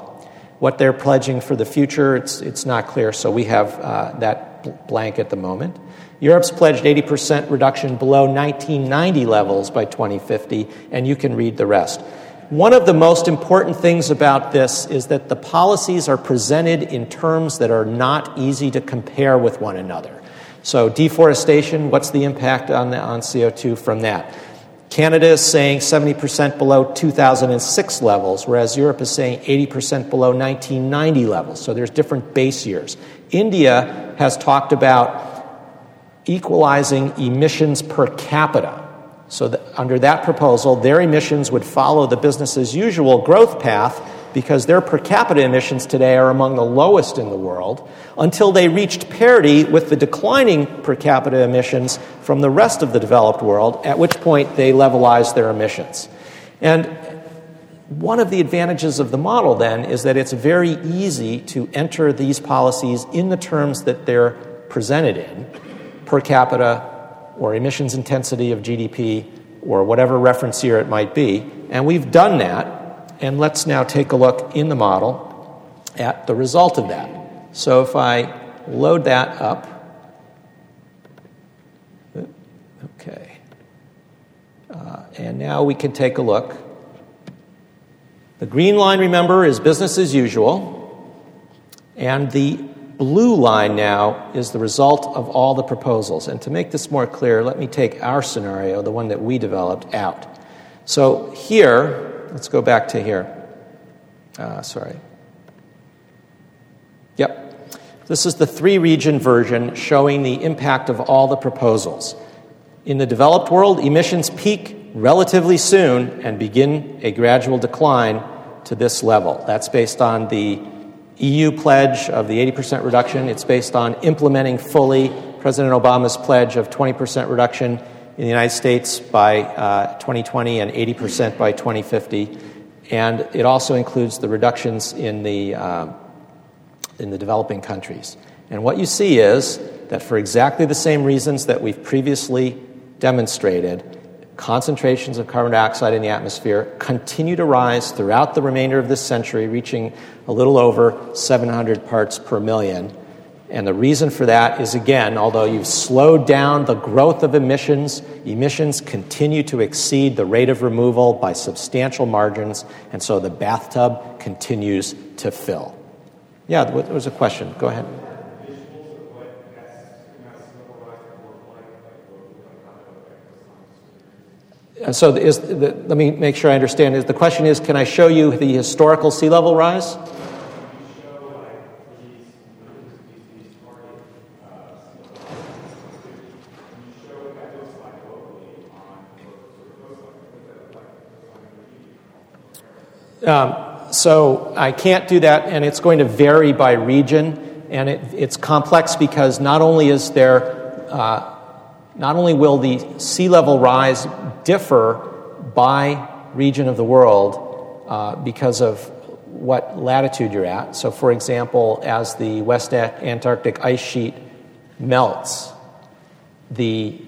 What they're pledging for the future, it's, it's not clear, so we have uh, that blank at the moment. Europe's pledged 80% reduction below 1990 levels by 2050, and you can read the rest. One of the most important things about this is that the policies are presented in terms that are not easy to compare with one another. So, deforestation, what's the impact on, the, on CO2 from that? Canada is saying 70% below 2006 levels, whereas Europe is saying 80% below 1990 levels. So there's different base years. India has talked about equalizing emissions per capita. So, that under that proposal, their emissions would follow the business as usual growth path because their per capita emissions today are among the lowest in the world until they reached parity with the declining per capita emissions from the rest of the developed world, at which point they levelized their emissions. And one of the advantages of the model then is that it's very easy to enter these policies in the terms that they're presented in per capita or emissions intensity of GDP or whatever reference year it might be. And we've done that and let's now take a look in the model at the result of that. So if I load that up, okay, uh, and now we can take a look. The green line, remember, is business as usual, and the blue line now is the result of all the proposals. And to make this more clear, let me take our scenario, the one that we developed, out. So here, Let's go back to here. Uh, sorry. Yep. This is the three region version showing the impact of all the proposals. In the developed world, emissions peak relatively soon and begin a gradual decline to this level. That's based on the EU pledge of the 80% reduction. It's based on implementing fully President Obama's pledge of 20% reduction in the United States by uh, 2020 and 80% by 2050. And it also includes the reductions in the, uh, in the developing countries. And what you see is that for exactly the same reasons that we've previously demonstrated, concentrations of carbon dioxide in the atmosphere continue to rise throughout the remainder of this century, reaching a little over 700 parts per million. And the reason for that is again, although you've slowed down the growth of emissions, emissions continue to exceed the rate of removal by substantial margins, and so the bathtub continues to fill. Yeah, there was a question. Go ahead. So, is the, let me make sure I understand. Is the question is, can I show you the historical sea level rise? Um, so I can't do that, and it's going to vary by region, and it, it's complex because not only is there, uh, not only will the sea level rise differ by region of the world uh, because of what latitude you're at. So, for example, as the West Antarctic ice sheet melts, the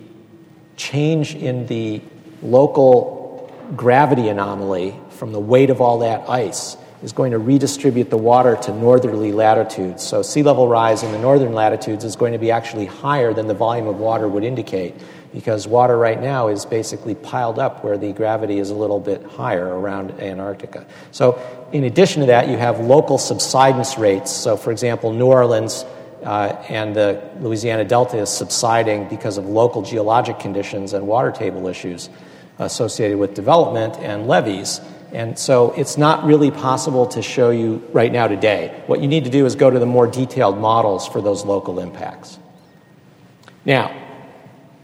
change in the local gravity anomaly from the weight of all that ice is going to redistribute the water to northerly latitudes. So, sea level rise in the northern latitudes is going to be actually higher than the volume of water would indicate because water right now is basically piled up where the gravity is a little bit higher around Antarctica. So, in addition to that, you have local subsidence rates. So, for example, New Orleans uh, and the Louisiana Delta is subsiding because of local geologic conditions and water table issues associated with development and levees. And so it's not really possible to show you right now today. What you need to do is go to the more detailed models for those local impacts. Now,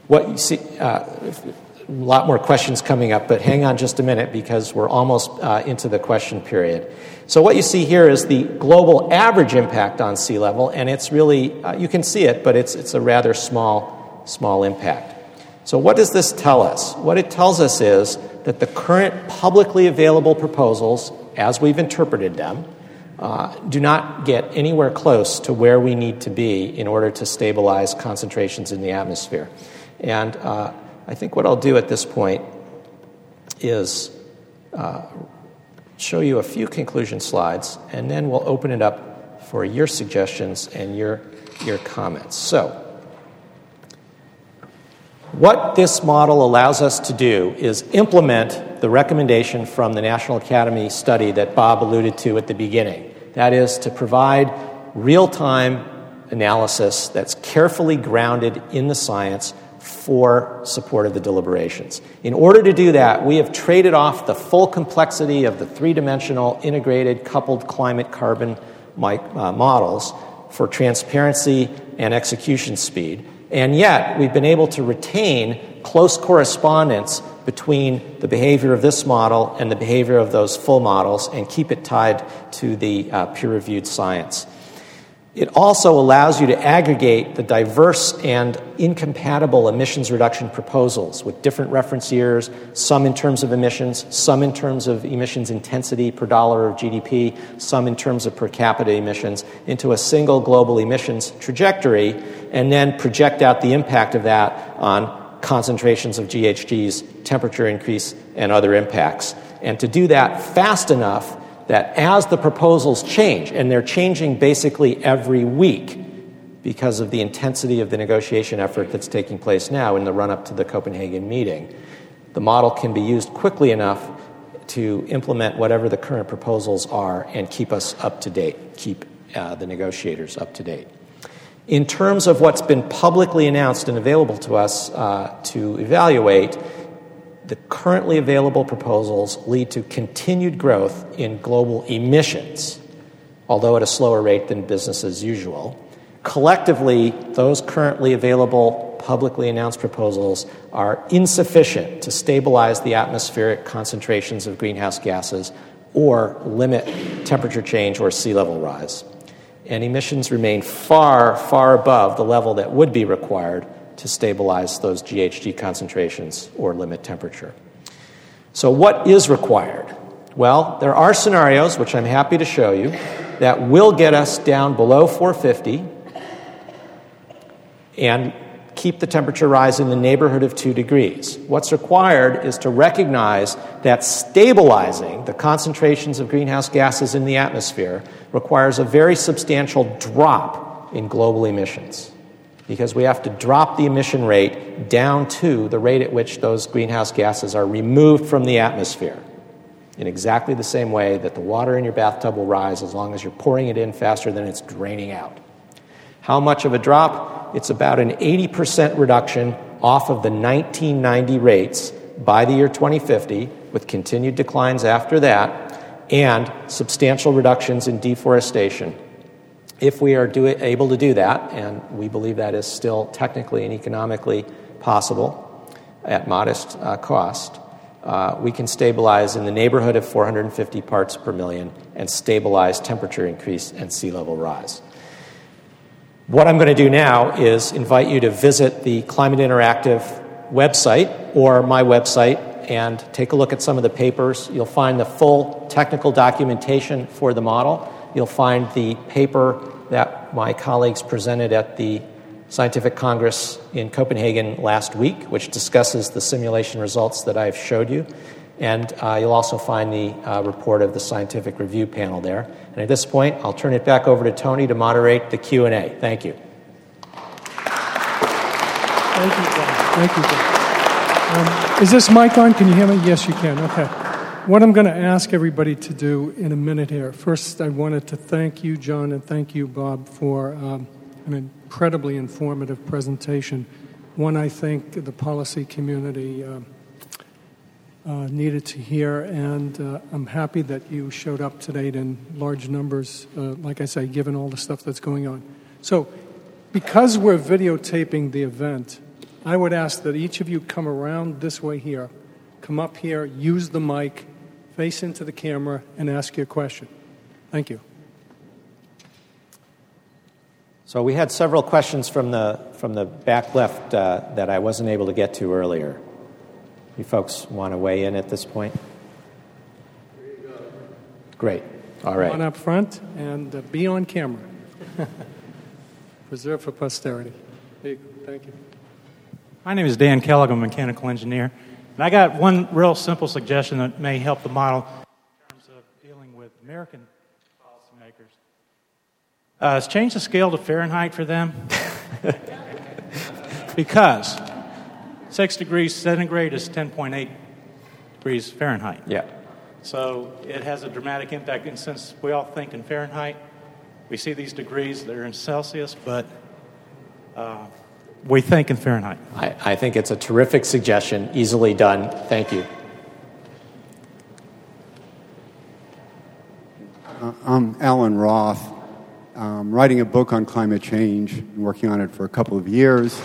what you see, uh, a lot more questions coming up, but hang on just a minute because we're almost uh, into the question period. So, what you see here is the global average impact on sea level, and it's really, uh, you can see it, but it's, it's a rather small, small impact. So, what does this tell us? What it tells us is that the current publicly available proposals, as we've interpreted them, uh, do not get anywhere close to where we need to be in order to stabilize concentrations in the atmosphere. And uh, I think what I'll do at this point is uh, show you a few conclusion slides, and then we'll open it up for your suggestions and your, your comments. So, what this model allows us to do is implement the recommendation from the National Academy study that Bob alluded to at the beginning. That is, to provide real time analysis that's carefully grounded in the science for support of the deliberations. In order to do that, we have traded off the full complexity of the three dimensional integrated coupled climate carbon uh, models for transparency and execution speed and yet, we've been able to retain close correspondence between the behavior of this model and the behavior of those full models and keep it tied to the uh, peer reviewed science. It also allows you to aggregate the diverse and incompatible emissions reduction proposals with different reference years, some in terms of emissions, some in terms of emissions intensity per dollar of GDP, some in terms of per capita emissions, into a single global emissions trajectory, and then project out the impact of that on concentrations of GHGs, temperature increase, and other impacts. And to do that fast enough that as the proposals change, and they're changing basically every week because of the intensity of the negotiation effort that's taking place now in the run up to the Copenhagen meeting, the model can be used quickly enough to implement whatever the current proposals are and keep us up to date, keep uh, the negotiators up to date. In terms of what's been publicly announced and available to us uh, to evaluate, the currently available proposals lead to continued growth in global emissions, although at a slower rate than business as usual. Collectively, those currently available publicly announced proposals are insufficient to stabilize the atmospheric concentrations of greenhouse gases or limit temperature change or sea level rise. And emissions remain far, far above the level that would be required to stabilize those GHG concentrations or limit temperature. So, what is required? Well, there are scenarios, which I'm happy to show you, that will get us down below 450 and keep the temperature rise in the neighborhood of 2 degrees. What's required is to recognize that stabilizing the concentrations of greenhouse gases in the atmosphere requires a very substantial drop in global emissions because we have to drop the emission rate down to the rate at which those greenhouse gases are removed from the atmosphere in exactly the same way that the water in your bathtub will rise as long as you're pouring it in faster than it's draining out. How much of a drop? It's about an 80% reduction off of the 1990 rates by the year 2050, with continued declines after that, and substantial reductions in deforestation. If we are do, able to do that, and we believe that is still technically and economically possible at modest uh, cost, uh, we can stabilize in the neighborhood of 450 parts per million and stabilize temperature increase and sea level rise. What I'm going to do now is invite you to visit the Climate Interactive website or my website and take a look at some of the papers. You'll find the full technical documentation for the model. You'll find the paper that my colleagues presented at the Scientific Congress in Copenhagen last week, which discusses the simulation results that I've showed you. And uh, you'll also find the uh, report of the scientific review panel there. And at this point, I'll turn it back over to Tony to moderate the Q&A. Thank you. Thank you, John. Thank you, John. Um, is this mic on? Can you hear me? Yes, you can. Okay. What I'm going to ask everybody to do in a minute here. First, I wanted to thank you, John, and thank you, Bob, for um, an incredibly informative presentation. One I think the policy community. Uh, uh, needed to hear, and uh, I'm happy that you showed up today in large numbers, uh, like I say, given all the stuff that's going on. So, because we're videotaping the event, I would ask that each of you come around this way here, come up here, use the mic, face into the camera, and ask your question. Thank you. So we had several questions from the from the back left uh, that I wasn't able to get to earlier. You folks want to weigh in at this point? Great. All right. Come on up front and uh, be on camera. Preserve for posterity. Thank you. My name is Dan Kellogg. I'm a mechanical engineer. And I got one real simple suggestion that may help the model in terms of dealing with American policymakers. Uh, let's change the scale to Fahrenheit for them. because 6 degrees centigrade is 10.8 degrees Fahrenheit. Yeah. So it has a dramatic impact. And since we all think in Fahrenheit, we see these degrees, they're in Celsius, but uh, we think in Fahrenheit. I, I think it's a terrific suggestion, easily done. Thank you. Uh, I'm Alan Roth. I'm writing a book on climate change, Been working on it for a couple of years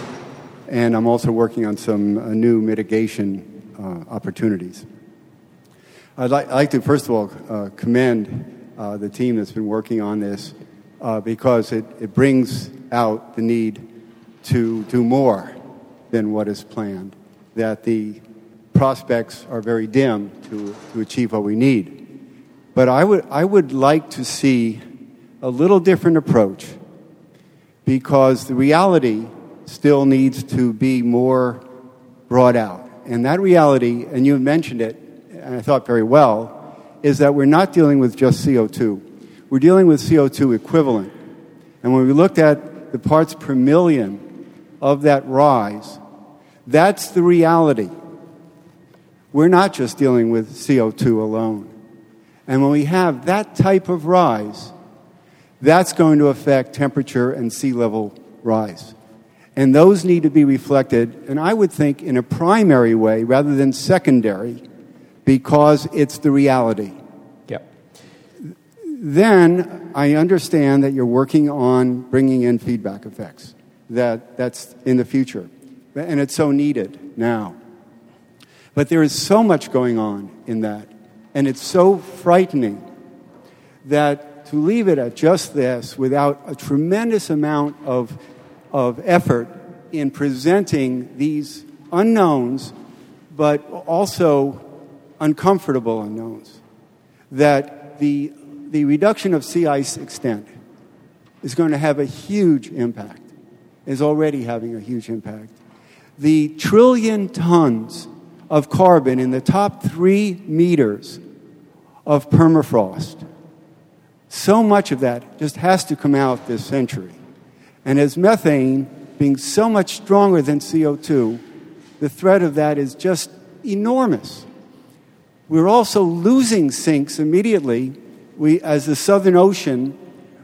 and I'm also working on some uh, new mitigation uh, opportunities. I'd like, I'd like, to, first of all, uh, commend uh, the team that's been working on this uh, because it, it brings out the need to do more than what is planned, that the prospects are very dim to, to achieve what we need. But I would, I would like to see a little different approach because the reality still needs to be more brought out. And that reality, and you mentioned it, and I thought very well, is that we're not dealing with just CO2. We're dealing with CO2 equivalent. And when we looked at the parts per million of that rise, that's the reality. We're not just dealing with CO2 alone. And when we have that type of rise, that's going to affect temperature and sea level rise. And those need to be reflected, and I would think in a primary way rather than secondary, because it's the reality. Yep. Then I understand that you're working on bringing in feedback effects. That, that's in the future. And it's so needed now. But there is so much going on in that. And it's so frightening that to leave it at just this without a tremendous amount of of effort in presenting these unknowns, but also uncomfortable unknowns. That the, the reduction of sea ice extent is going to have a huge impact. Is already having a huge impact. The trillion tons of carbon in the top three meters of permafrost, so much of that just has to come out this century. And as methane being so much stronger than CO2, the threat of that is just enormous. We're also losing sinks immediately. We, as the Southern Ocean,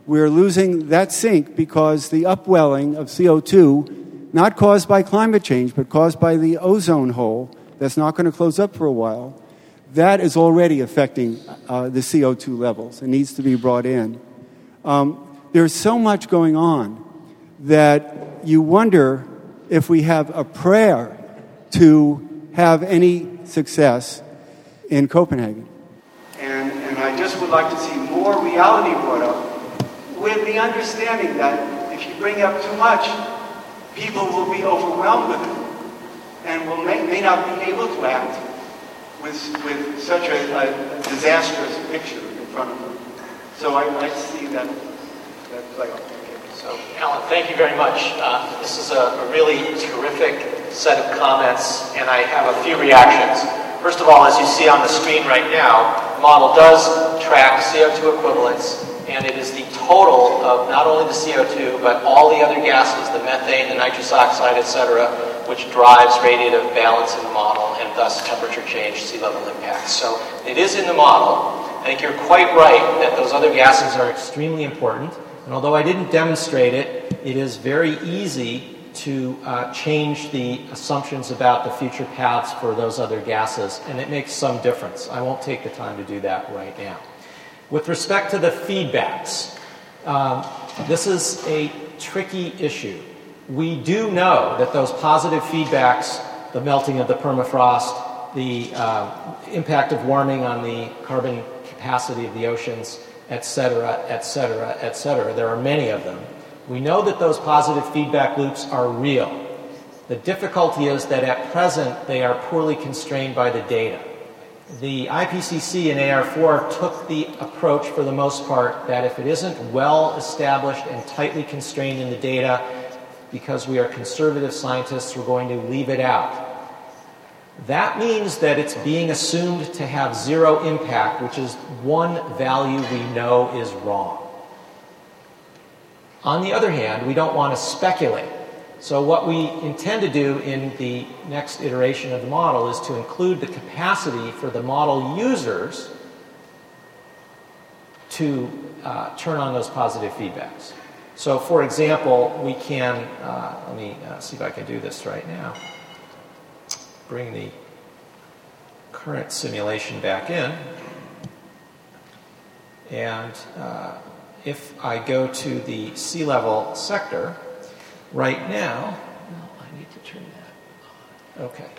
we're losing that sink because the upwelling of CO2, not caused by climate change, but caused by the ozone hole that's not going to close up for a while, that is already affecting uh, the CO2 levels and needs to be brought in. Um, there's so much going on that you wonder if we have a prayer to have any success in Copenhagen. And, and I just would like to see more reality brought up with the understanding that if you bring up too much, people will be overwhelmed with it and will may, may not be able to act with, with such a, a disastrous picture in front of them. So I, I see that, that. So, Alan, thank you very much. Uh, this is a, a, really terrific set of comments, and I have a few reactions. First of all, as you see on the screen right now, the model does track CO2 equivalents, and it is the total of not only the CO2, but all the other gases, the methane, the nitrous oxide, etc., which drives radiative balance in the model and thus temperature change, sea level impacts. So it is in the model. I think you're quite right that those other gases are extremely important. And although I didn't demonstrate it, it is very easy to uh, change the assumptions about the future paths for those other gases, and it makes some difference. I won't take the time to do that right now. With respect to the feedbacks, um, this is a tricky issue. We do know that those positive feedbacks, the melting of the permafrost, the uh, impact of warming on the carbon capacity of the oceans, et cetera, et cetera, et cetera. There are many of them. We know that those positive feedback loops are real. The difficulty is that at present they are poorly constrained by the data. The IPCC and AR4 took the approach for the most part that if it isn't well established and tightly constrained in the data, because we are conservative scientists, we're going to leave it out. That means that it's being assumed to have zero impact, which is one value we know is wrong. On the other hand, we don't want to speculate. So, what we intend to do in the next iteration of the model is to include the capacity for the model users to uh, turn on those positive feedbacks. So, for example, we can, uh, let me uh, see if I can do this right now bring the current simulation back in. And uh, if I go to the sea level sector, right now, no, I need to turn that on. Okay.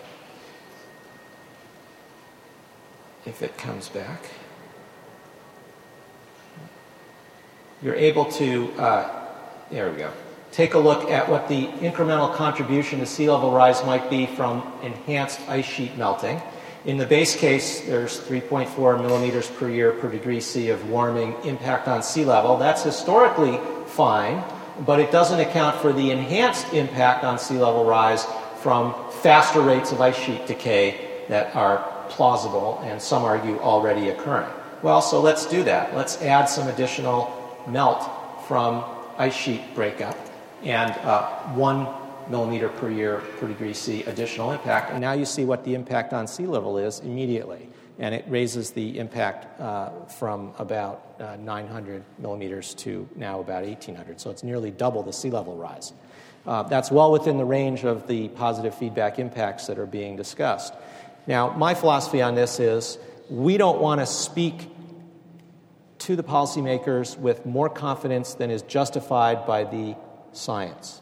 If it comes back, you're able to, uh, there we go take a look at what the incremental contribution to sea level rise might be from enhanced ice sheet melting. In the base case, there's 3.4 millimeters per year per degree C of warming impact on sea level. That's historically fine, but it doesn't account for the enhanced impact on sea level rise from faster rates of ice sheet decay that are plausible and some argue already occurring. Well, so let's do that. Let's add some additional melt from ice sheet breakup and uh, one millimeter per year per degree C additional impact. And now you see what the impact on sea level is immediately. And it raises the impact uh, from about uh, 900 millimeters to now about 1800. So it's nearly double the sea level rise. Uh, that's well within the range of the positive feedback impacts that are being discussed. Now, my philosophy on this is we don't want to speak to the policymakers with more confidence than is justified by the science.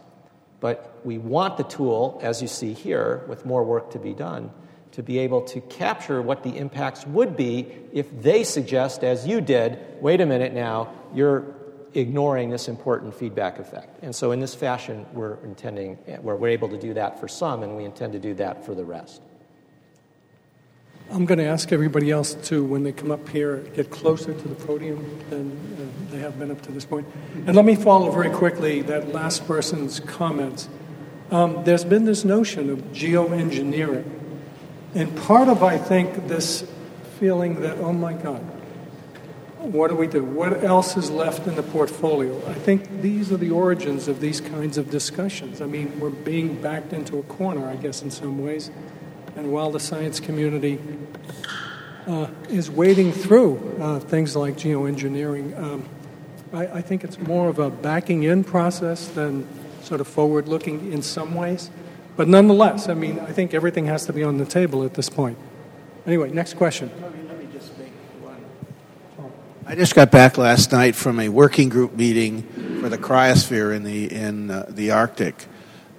But we want the tool, as you see here, with more work to be done, to be able to capture what the impacts would be if they suggest, as you did, wait a minute now, you're ignoring this important feedback effect. And so, in this fashion, we're intending, we're, we're able to do that for some, and we intend to do that for the rest. I'm going to ask everybody else to, when they come up here, get closer to the podium than uh, they have been up to this point. And let me follow very quickly that last person's comments. Um, there's been this notion of geoengineering. And part of, I think, this feeling that, oh my God, what do we do? What else is left in the portfolio? I think these are the origins of these kinds of discussions. I mean, we're being backed into a corner, I guess, in some ways. And while the science community uh, is wading through uh, things like geoengineering, um, I, I, think it's more of a backing in process than sort of forward looking in some ways. But nonetheless, I mean, I think everything has to be on the table at this point. Anyway, next question. I just got back last night from a working group meeting for the cryosphere in the in uh, the Arctic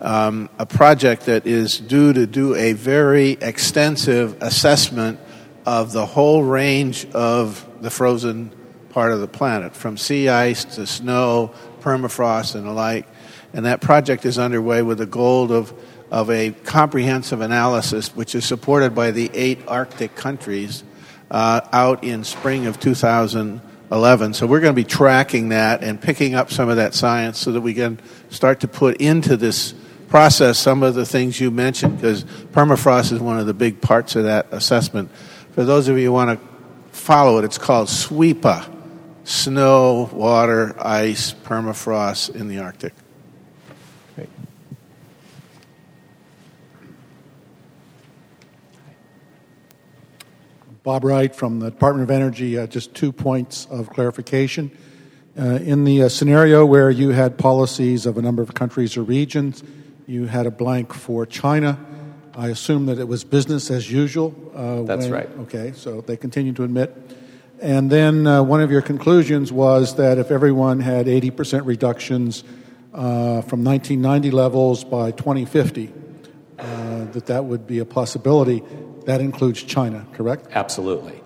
um, a project that is due to do a very extensive assessment of the whole range of the frozen part of the planet, from sea ice to snow, permafrost, and the like. And that project is underway with the goal of, of a comprehensive analysis, which is supported by the eight Arctic countries, uh, out in spring of 2011. So we're going to be tracking that and picking up some of that science so that we can start to put into this process some of the things you mentioned because permafrost is one of the big parts of that assessment. For those of you who want to follow it, it's called SWIPA snow, water, ice, permafrost in the Arctic. Bob Wright from the Department of Energy. Uh, just two points of clarification. Uh, in the uh, scenario where you had policies of a number of countries or regions, you had a blank for China. I assume that it was business as usual. Uh, That's when, right. Okay, so they continue to admit. And then uh, one of your conclusions was that if everyone had 80% reductions uh, from 1990 levels by 2050, uh, that that would be a possibility. That includes China, correct? Absolutely.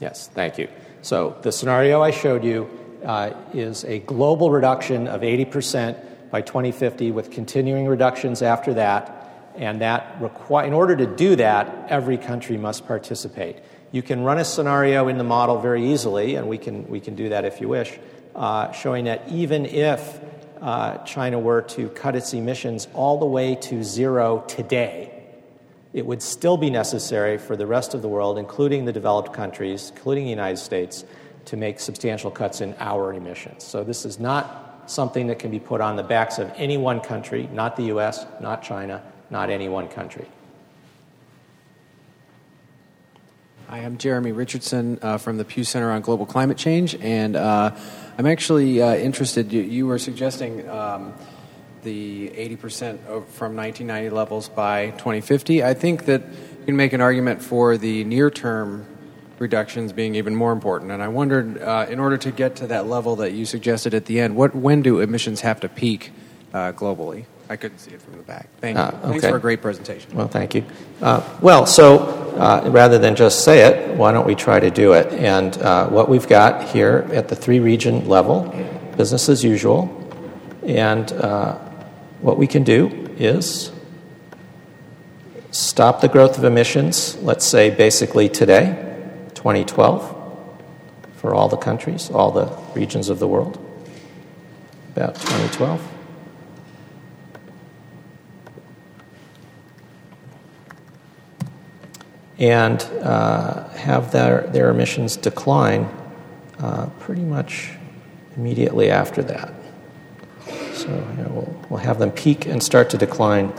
Yes, thank you. So the scenario I showed you uh, is a global reduction of 80% by 2050 with continuing reductions after that. And that requ- in order to do that, every country must participate. You can run a scenario in the model very easily, and we can, we can do that if you wish, uh, showing that even if uh, China were to cut its emissions all the way to zero today, it would still be necessary for the rest of the world, including the developed countries, including the United States, to make substantial cuts in our emissions. So this is not something that can be put on the backs of any one country, not the US, not China, not any one country. Hi, I'm Jeremy Richardson uh, from the Pew Center on Global Climate Change, and uh, I'm actually uh, interested. You, you, were suggesting um, the 80% from 1990 levels by 2050. I think that you can make an argument for the near term reductions being even more important. And I wondered, uh, in order to get to that level that you suggested at the end, what when do emissions have to peak uh, globally? I couldn't see it from the back. Thank you. Uh, okay. Thanks for a great presentation. Well, thank you. Uh, well, so uh, rather than just say it, why don't we try to do it? And uh, what we've got here at the three region level, business as usual, and what we can do is stop the growth of emissions, let's say basically today 2012 for all the countries, all the regions of the world. About 2012. And uh, have their, their emissions decline uh, pretty much immediately after that. So you know, we'll, we'll have them peak and start to decline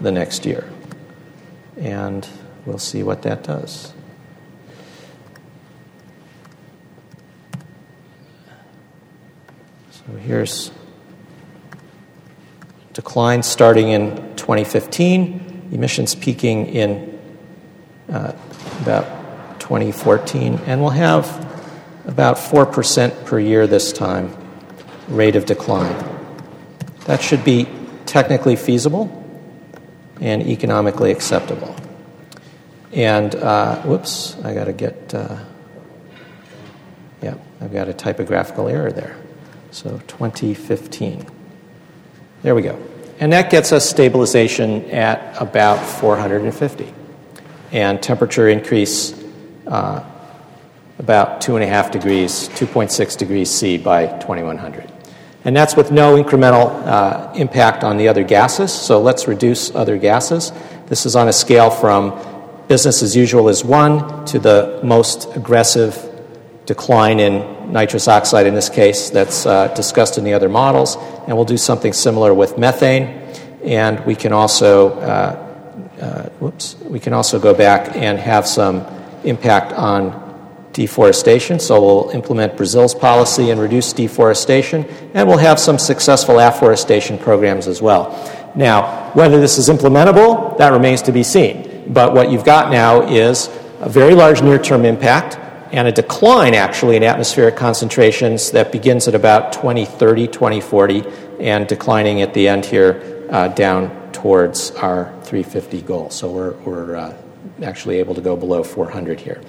the next year. And we'll see what that does. So here's decline starting in 2015, emissions peaking in uh, about 2014, and we'll have about 4% per year this time rate of decline. That should be technically feasible and economically acceptable. And, uh, whoops, I got to get, uh, yeah, I've got a typographical error there. So 2015. There we go. And that gets us stabilization at about 450. and temperature increase uh, about 2.5 degrees, 2.6 degrees C by 2100. And that's with no incremental uh, impact on the other gases. So let's reduce other gases. This is on a scale from business as usual is 1 to the most aggressive decline in nitrous oxide in this case that's uh, discussed in the other models. And we'll do something similar with methane. And we can also, uh, uh, whoops, we can also go back and have some impact on deforestation. So we'll implement Brazil's policy and reduce deforestation, and we'll have some successful afforestation programs as well. Now, whether this is implementable, that remains to be seen. But what you've got now is a very large near term impact and a decline actually in atmospheric concentrations that begins at about 2030, 2040, and declining at the end here uh, down towards our 350 goal. So we're, we're uh, actually able to go below 400 here.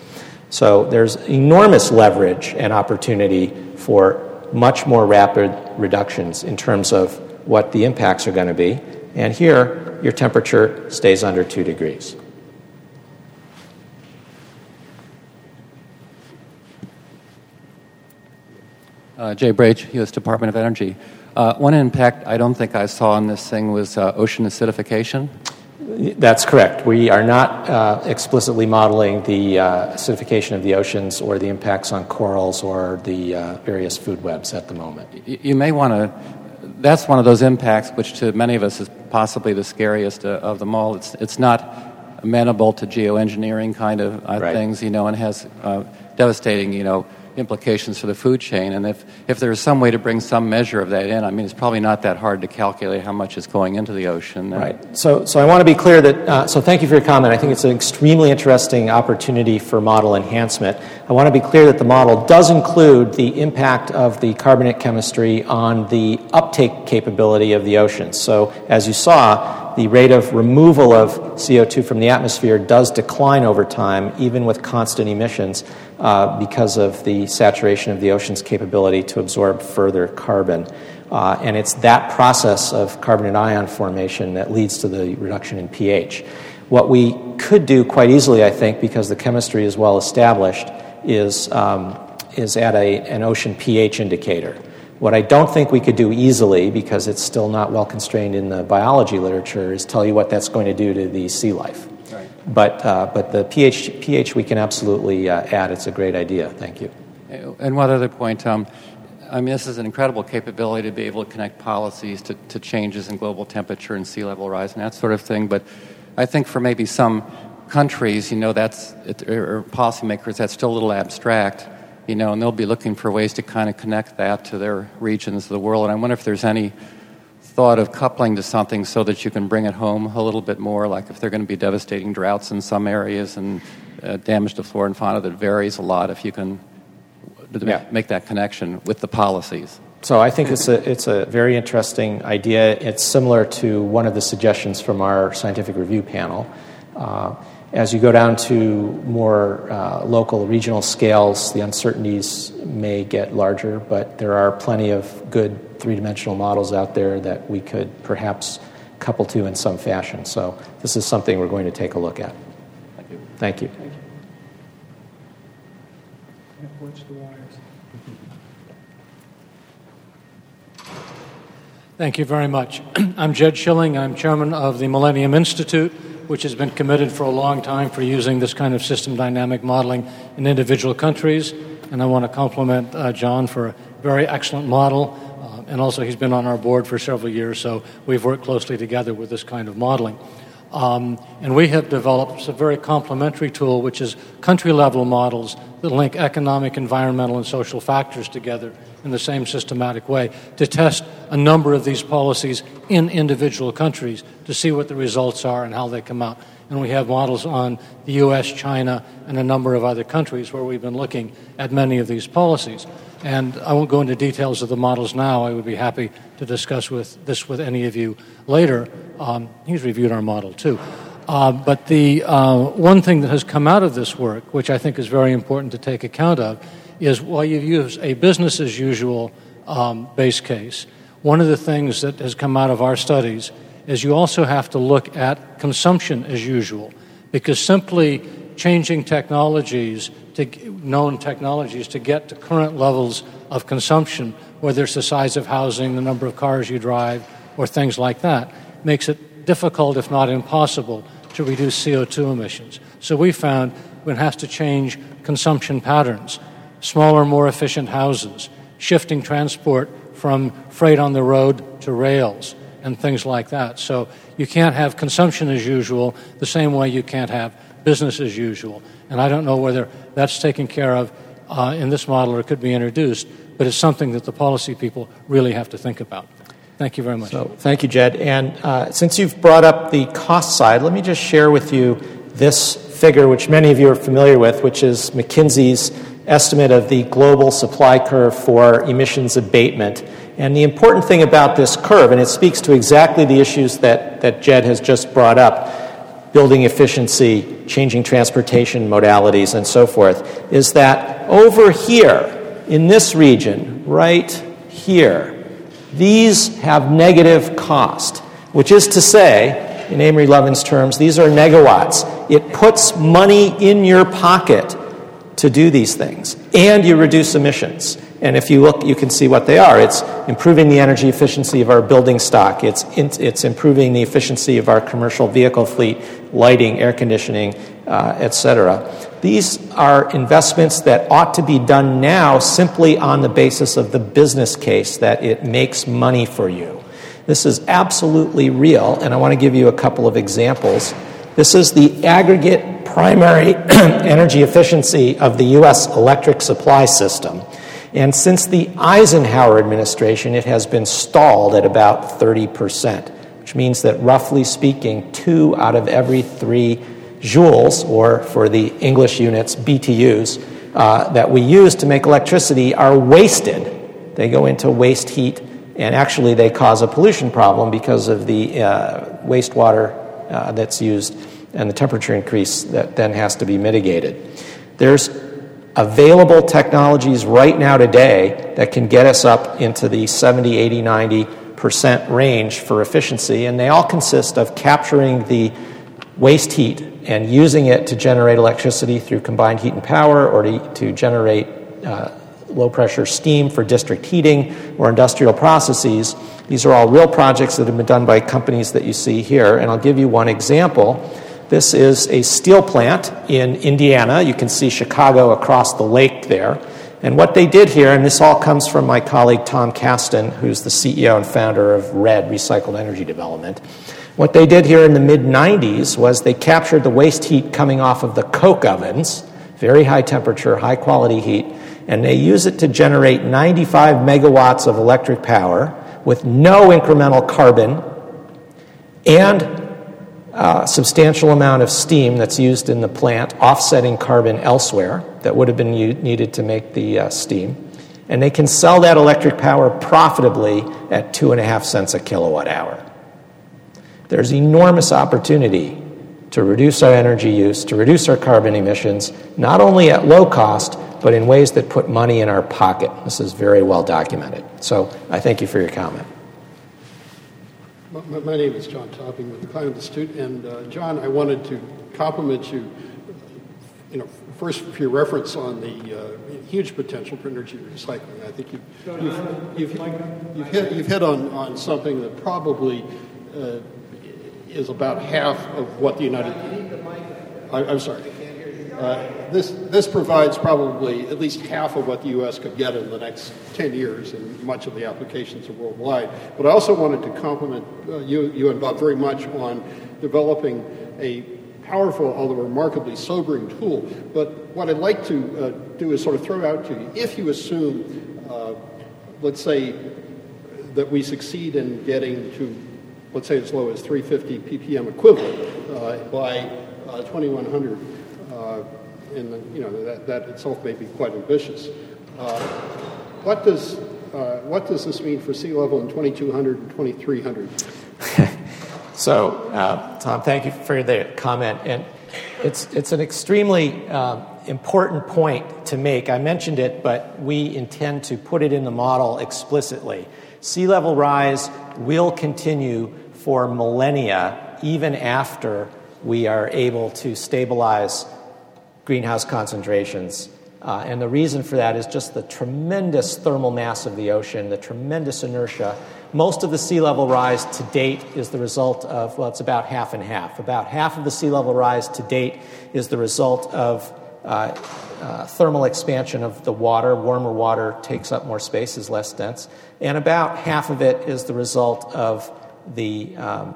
So there's enormous leverage and opportunity for much more rapid reductions in terms of what the impacts are going to be. And here, your temperature stays under 2 degrees. Uh, Jay Brage, U.S. Department of Energy. Uh, one impact I don't think I saw on this thing was uh, ocean acidification. That's correct. We are not uh, explicitly modeling the uh, acidification of the oceans or the impacts on corals or the uh, various food webs at the moment. You, may want to. That's one of those impacts which, to many of us, is possibly the scariest uh, of them all. It's it's not amenable to geoengineering kind of uh, right. things, you know, and has uh, devastating, you know, implications for the food chain. And if, if there's some way to bring some measure of that in, I mean, it's probably not that hard to calculate how much is going into the ocean. Right. So, so I want to be clear that, uh, so thank you for your comment. I think it's an extremely interesting opportunity for model enhancement. I want to be clear that the model does include the impact of the carbonate chemistry on the uptake capability of the ocean. So, as you saw, the rate of removal of CO2 from the atmosphere does decline over time, even with constant emissions uh, because of the saturation of the ocean's capability to absorb further carbon. Uh, and it's that process of carbonate ion formation that leads to the reduction in pH. What we could do quite easily, I think, because the chemistry is well established, is, um, is add a, an ocean pH indicator. What I don't think we could do easily, because it's still not well constrained in the biology literature, is tell you what that's going to do to the sea life. But, uh, but the pH, pH we can absolutely uh, add. It's a great idea. Thank you. And one other point, um, I mean, this is an incredible capability to be able to connect policies to, to changes in global temperature and sea level rise and that sort of thing. But I think for maybe some countries, you know, that's, or policymakers, that's still a little abstract, you know, and they'll be looking for ways to kind of connect that to their regions of the world. And I wonder if there's any thought of coupling to something so that you can bring it home a little bit more, like if they're going to be devastating droughts in some areas and uh, damage to flora and fauna that varies a lot, if you can yeah. make that connection with the policies. So I think it's a, it's a very interesting idea. It's similar to one of the suggestions from our scientific review panel. Uh, as you go down to more uh, local, regional scales, the uncertainties may get larger, but there are plenty of good three dimensional models out there that we could perhaps couple to in some fashion. So, this is something we're going to take a look at. Thank you. Thank you. Thank you very much. I'm Jed Schilling. I'm chairman of the Millennium Institute which has been committed for a long time for using this kind of system dynamic modeling in individual countries. And I want to compliment uh, John for a very excellent model. Uh, and also, he's been on our board for several years, so we've worked closely together with this kind of modeling. Um, and we have developed a very complementary tool, which is country level models that link economic, environmental, and social factors together in the same systematic way to test a number of these policies in individual countries to see what the results are and how they come out. And we have models on the US, China, and a number of other countries where we've been looking at many of these policies. And I won't go into details of the models now. I would be happy to discuss with this with any of you later. Um, he's reviewed our model too. Uh, but the uh, one thing that has come out of this work, which I think is very important to take account of, is while you use a business as usual um, base case, one of the things that has come out of our studies is you also have to look at consumption as usual because simply changing technologies to known technologies to get to current levels of consumption, whether it's the size of housing, the number of cars you drive, or things like that, makes it difficult, if not impossible, to reduce CO2 emissions. So we found one has to change consumption patterns, smaller, more efficient houses, shifting transport from freight on the road to rails, and things like that. So you can't have consumption as usual the same way you can't have business as usual. And I don't know whether that's taken care of uh, in this model or could be introduced, but it's something that the policy people really have to think about. Thank you very much. So, thank you, Jed. And uh, since you've brought up the cost side, let me just share with you this figure, which many of you are familiar with, which is McKinsey's estimate of the global supply curve for emissions abatement. And the important thing about this curve, and it speaks to exactly the issues that, that Jed has just brought up building efficiency, changing transportation modalities, and so forth, is that over here, in this region, right here, these have negative cost, which is to say, in Amory Lovins' terms, these are negawatts. It puts money in your pocket to do these things, and you reduce emissions. And if you look, you can see what they are. It's improving the energy efficiency of our building stock. It's, it's improving the efficiency of our commercial vehicle fleet, lighting, air conditioning, uh, etc. These are investments that ought to be done now simply on the basis of the business case that it makes money for you. This is absolutely real, and I want to give you a couple of examples. This is the aggregate primary energy efficiency of the U.S. electric supply system. And since the Eisenhower administration, it has been stalled at about 30%, which means that roughly speaking, two out of every three joules, or for the English units, BTUs, uh, that we use to make electricity are wasted. They go into waste heat, and actually they cause a pollution problem because of the uh, wastewater uh, that's used and the temperature increase that then has to be mitigated. There's available technologies right now today that can get us up into the 70, 80, 90 percent range for efficiency, and they all consist of capturing the waste heat and using it to generate electricity through combined heat and power or to, to generate uh, low pressure steam for district heating or industrial processes. These are all real projects that have been done by companies that you see here, and I'll give you one example. This is a steel plant in Indiana. You can see Chicago across the lake there. And what they did here, and this all comes from my colleague Tom Casten, who's the CEO and founder of RED, Recycled Energy Development. What they did here in the mid 90s was they captured the waste heat coming off of the coke ovens, very high temperature, high quality heat, and they use it to generate 95 megawatts of electric power with no incremental carbon and uh, substantial amount of steam that's used in the plant, offsetting carbon elsewhere that would have been u- needed to make the uh, steam. And they can sell that electric power profitably at two and a half cents a kilowatt hour. There's enormous opportunity to reduce our energy use, to reduce our carbon emissions, not only at low cost, but in ways that put money in our pocket. This is very well documented. So I thank you for your comment. My, my name is John Topping with the Climate Institute, and uh, John, I wanted to compliment you, you know, first for your reference on the uh, huge potential for energy recycling. I think you've, you've, you've, you've hit, you've hit on, on something that probably uh, is about half of what the United... I, I'm sorry. Uh, this, this provides probably at least half of what the U.S. could get in the next 10 years, and much of the applications are worldwide. But I also wanted to compliment uh, you, you and Bob very much on developing a powerful, although remarkably sobering tool. But what I'd like to uh, do is sort of throw out to you if you assume, uh, let's say, that we succeed in getting to, let's say, as low as 350 ppm equivalent uh, by uh, 2100 and you know that, that itself may be quite ambitious. Uh, what does uh, what does this mean for sea level in 2200 and 2300? so, uh, Tom, thank you for the comment, and it's it's an extremely important point to make. I mentioned it, but we intend to put it in the model explicitly. Sea level rise will continue for millennia, even after we are able to stabilize greenhouse concentrations. Uh, and the reason for that is just the tremendous thermal mass of the ocean, the tremendous inertia. Most of the sea level rise to date is the result of, well, it's about half and half. About half of the sea level rise to date is the result of uh, uh, thermal expansion of the water. Warmer water takes up more space, is less dense. And about half of it is the result of the um,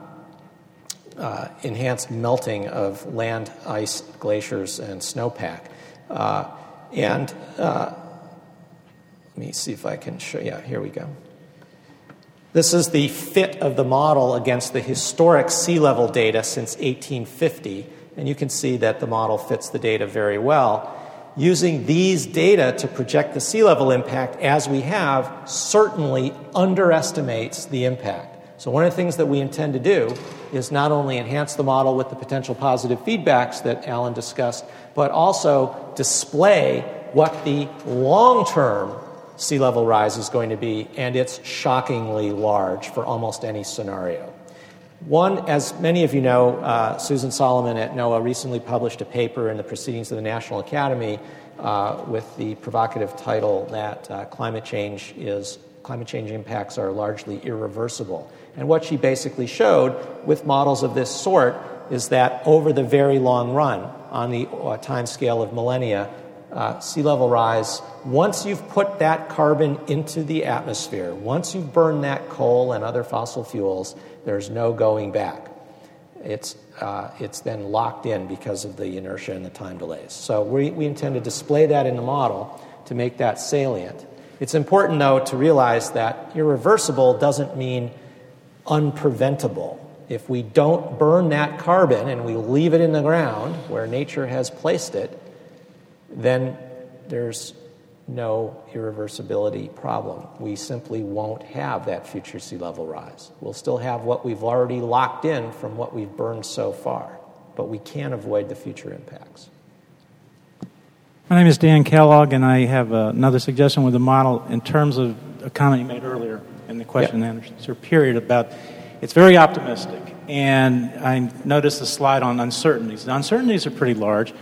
uh, enhanced melting of land ice, glaciers, and snowpack. Uh, and uh, let me see if I can show. Yeah, here we go. This is the fit of the model against the historic sea level data since 1850. And you can see that the model fits the data very well. Using these data to project the sea level impact as we have certainly underestimates the impact. So, one of the things that we intend to do is not only enhance the model with the potential positive feedbacks that Alan discussed, but also display what the long term sea level rise is going to be, and it's shockingly large for almost any scenario. One, as many of you know, uh, Susan Solomon at NOAA recently published a paper in the Proceedings of the National Academy uh, with the provocative title that uh, climate change is climate change impacts are largely irreversible. And what she basically showed with models of this sort is that over the very long run, on the uh, time scale of millennia, uh, sea level rise, once you've put that carbon into the atmosphere, once you've burned that coal and other fossil fuels, there's no going back. It's, uh, it's then locked in because of the inertia and the time delays. So we, we intend to display that in the model to make that salient. It's important, though, to realize that irreversible doesn't mean unpreventable. If we don't burn that carbon and we leave it in the ground where nature has placed it, then there's no irreversibility problem. We simply won't have that future sea level rise. We'll still have what we've already locked in from what we've burned so far, but we can't avoid the future impacts. My name is Dan Kellogg, and I have uh, another suggestion with the model in terms of a comment you made earlier in the question and answer period about it's very optimistic. And I noticed the slide on uncertainties. The uncertainties are pretty large.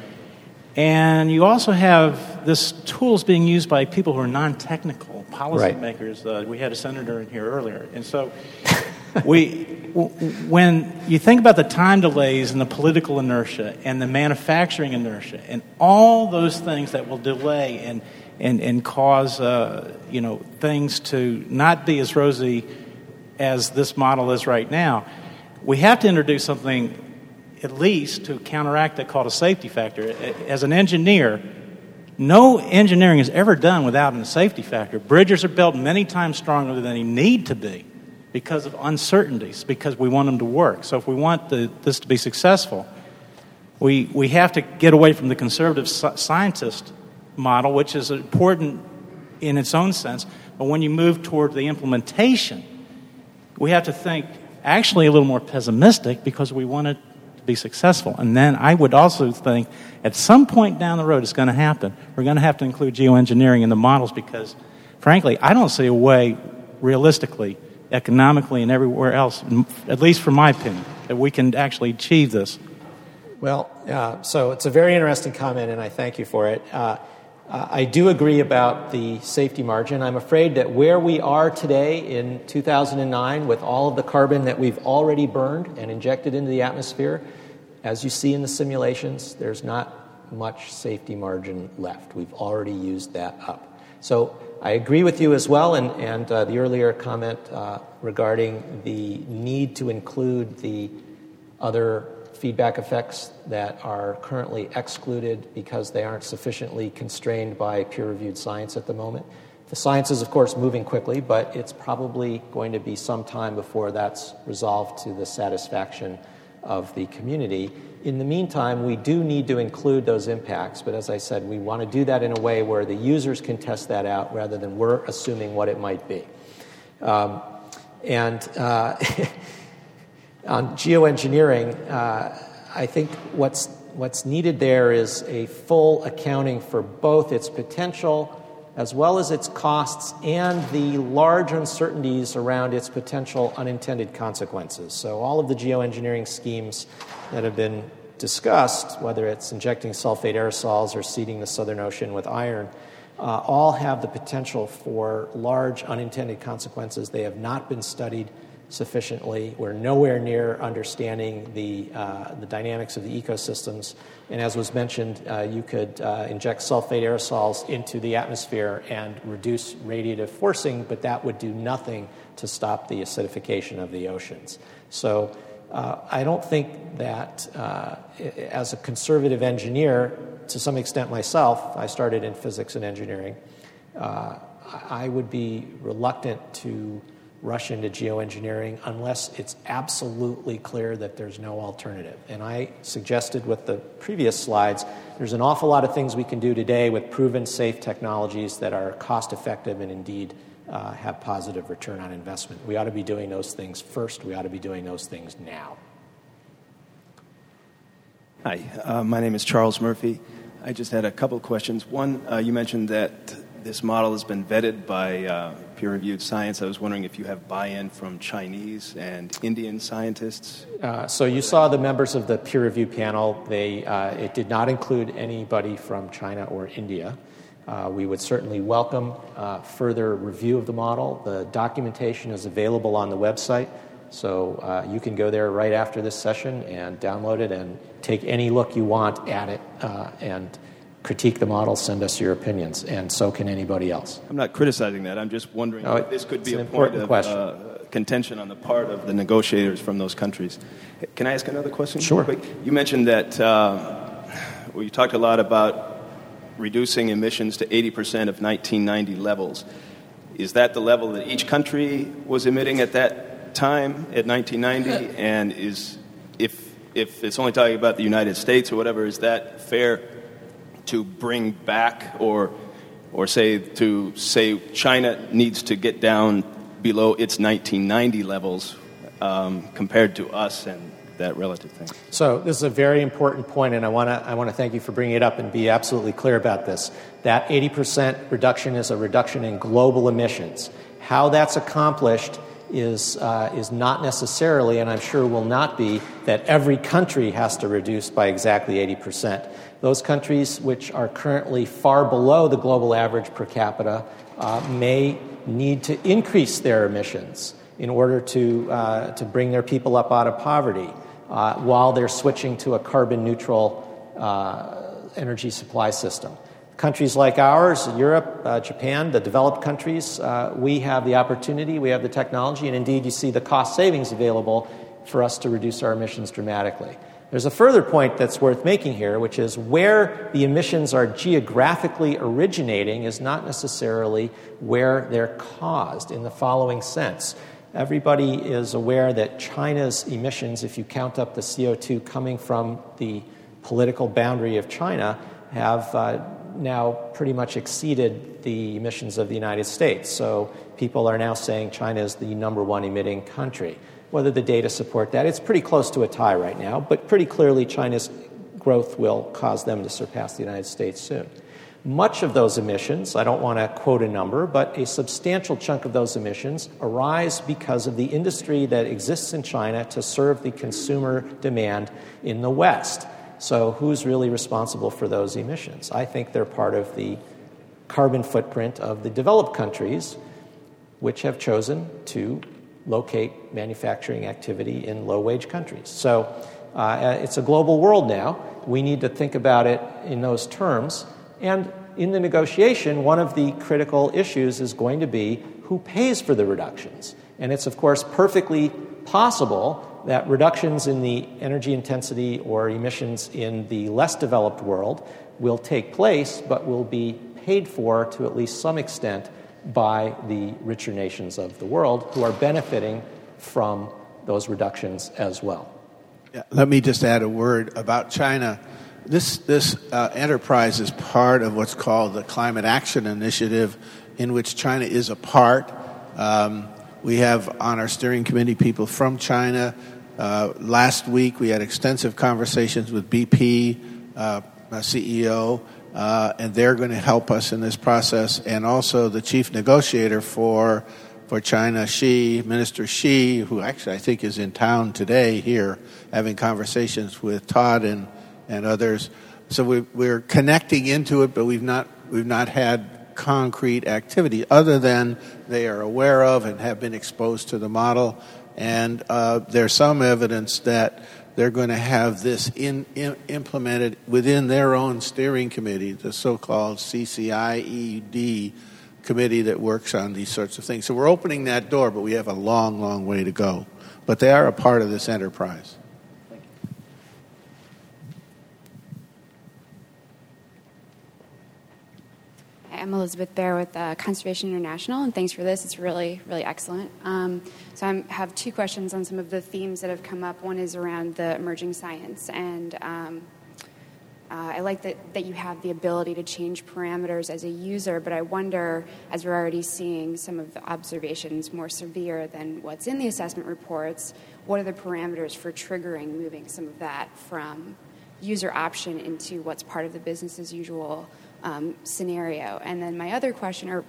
And you also have this tools being used by people who are non-technical policymakers. Right. Uh, we had a senator in here earlier, and so we, when you think about the time delays and the political inertia and the manufacturing inertia and all those things that will delay and and and cause uh, you know things to not be as rosy as this model is right now, we have to introduce something at least to counteract that called a safety factor. As an engineer, no engineering is ever done without a safety factor. Bridges are built many times stronger than they need to be because of uncertainties, because we want them to work. So if we want the, this to be successful, we, we have to get away from the conservative scientist model, which is important in its own sense. But when you move toward the implementation, we have to think actually a little more pessimistic because we want it to be successful. And then I would also think at some point down the road it's going to happen. We're going to have to include geoengineering in the models because, frankly, I don't see a way realistically, economically, and everywhere else, at least from my opinion, that we can actually achieve this. Well, uh, so it's a very interesting comment, and I thank you for it. Uh, uh, I do agree about the safety margin. I'm afraid that where we are today in 2009, with all of the carbon that we've already burned and injected into the atmosphere, as you see in the simulations, there's not much safety margin left. We've already used that up. So I agree with you as well, and, and uh, the earlier comment uh, regarding the need to include the other feedback effects that are currently excluded because they aren't sufficiently constrained by peer reviewed science at the moment. The science is, of course, moving quickly, but it's probably going to be some time before that's resolved to the satisfaction of the community. In the meantime, we do need to include those impacts, but as I said, we want to do that in a way where the users can test that out rather than we're assuming what it might be. Um, and uh, on geoengineering, uh, I think what's, what's needed there is a full accounting for both its potential as well as its costs and the large uncertainties around its potential unintended consequences. So, all of the geoengineering schemes that have been discussed, whether it's injecting sulfate aerosols or seeding the Southern Ocean with iron, uh, all have the potential for large unintended consequences. They have not been studied sufficiently. We're nowhere near understanding the, uh, the dynamics of the ecosystems. And as was mentioned, uh, you could uh, inject sulfate aerosols into the atmosphere and reduce radiative forcing, but that would do nothing to stop the acidification of the oceans. So uh, I don't think that uh, as a conservative engineer, to some extent myself, I started in physics and engineering, uh, I would be reluctant to rush into geoengineering unless it's absolutely clear that there's no alternative. And I suggested with the previous slides, there's an awful lot of things we can do today with proven safe technologies that are cost effective and indeed uh, have positive return on investment. We ought to be doing those things first. We ought to be doing those things now. Hi, uh, my name is Charles Murphy. I just had a couple of questions. One, uh, you mentioned that this model has been vetted by uh, peer reviewed science. I was wondering if you have buy in from Chinese and Indian scientists. Uh, so you saw the members of the peer review panel. They, uh, it did not include anybody from China or India. Uh, we would certainly welcome uh, further review of the model. The documentation is available on the website, so uh, you can go there right after this session and download it and take any look you want at it and critique the model, send us your opinions, and so can anybody else. I'm not criticizing that. I'm just wondering no, if this could be a point of uh, contention on the part of the negotiators from those countries. Can I ask another question? Sure. You mentioned that uh, well, you talked a lot about reducing emissions to 80% of 1990 levels. Is that the level that each country was emitting at that time, at 1990? and is if if it's only talking about the United States or whatever, is that fair to bring back or or say to say China needs to get down below its 1990 levels um, compared to us and that relative thing. So this is a very important point, and I want to I want to thank you for bringing it up and be absolutely clear about this. That 80% reduction is a reduction in global emissions. How that's accomplished is, uh, is not necessarily, and I'm sure will not be, that every country has to reduce by exactly 80%. Those countries which are currently far below the global average per capita uh, may need to increase their emissions in order to, uh, to bring their people up out of poverty uh, while they're switching to a carbon neutral uh, energy supply system. Countries like ours, Europe, uh, Japan, the developed countries, uh, we have the opportunity, we have the technology, and indeed you see the cost savings available for us to reduce our emissions dramatically. There's a further point that's worth making here, which is where the emissions are geographically originating is not necessarily where they're caused in the following sense. Everybody is aware that China's emissions, if you count up the CO2 coming from the political boundary of China, have uh, now pretty much exceeded the emissions of the United States. So people are now saying China is the number one emitting country. Whether the data support that, it's pretty close to a tie right now, but pretty clearly China's growth will cause them to surpass the United States soon. Much of those emissions, I don't want to quote a number, but a substantial chunk of those emissions arise because of the industry that exists in China to serve the consumer demand in the West. So, who's really responsible for those emissions? I think they're part of the carbon footprint of the developed countries, which have chosen to locate manufacturing activity in low wage countries. So, uh, it's a global world now. We need to think about it in those terms. And in the negotiation, one of the critical issues is going to be who pays for the reductions. And it's, of course, perfectly possible that reductions in the energy intensity or emissions in the less developed world will take place, but will be paid for to at least some extent by the richer nations of the world who are benefiting from those reductions as well. Yeah, let me just add a word about China. This, this uh, enterprise is part of what's called the Climate Action Initiative, in which China is a part. Um, we have on our steering committee people from China. Uh, last week we had extensive conversations with BP uh, CEO, uh, and they're going to help us in this process. And also the chief negotiator for for China, Xie, Minister Xie, who actually I think is in town today here, having conversations with Todd and and others. So we, we're connecting into it, but we've not we've not had concrete activity other than they are aware of and have been exposed to the model. And uh, there's some evidence that they're going to have this in, in, implemented within their own steering committee, the so-called CCIED committee that works on these sorts of things. So we're opening that door, but we have a long, long way to go. But they are a part of this enterprise. I'm Elizabeth Bear with uh, Conservation International, and thanks for this. It's really, really excellent. Um, so I have two questions on some of the themes that have come up. One is around the emerging science, and um, uh, I like that, that you have the ability to change parameters as a user, but I wonder, as we're already seeing some of the observations more severe than what's in the assessment reports, what are the parameters for triggering moving some of that from user option into what's part of the business as usual? Um, scenario. And then my other question, or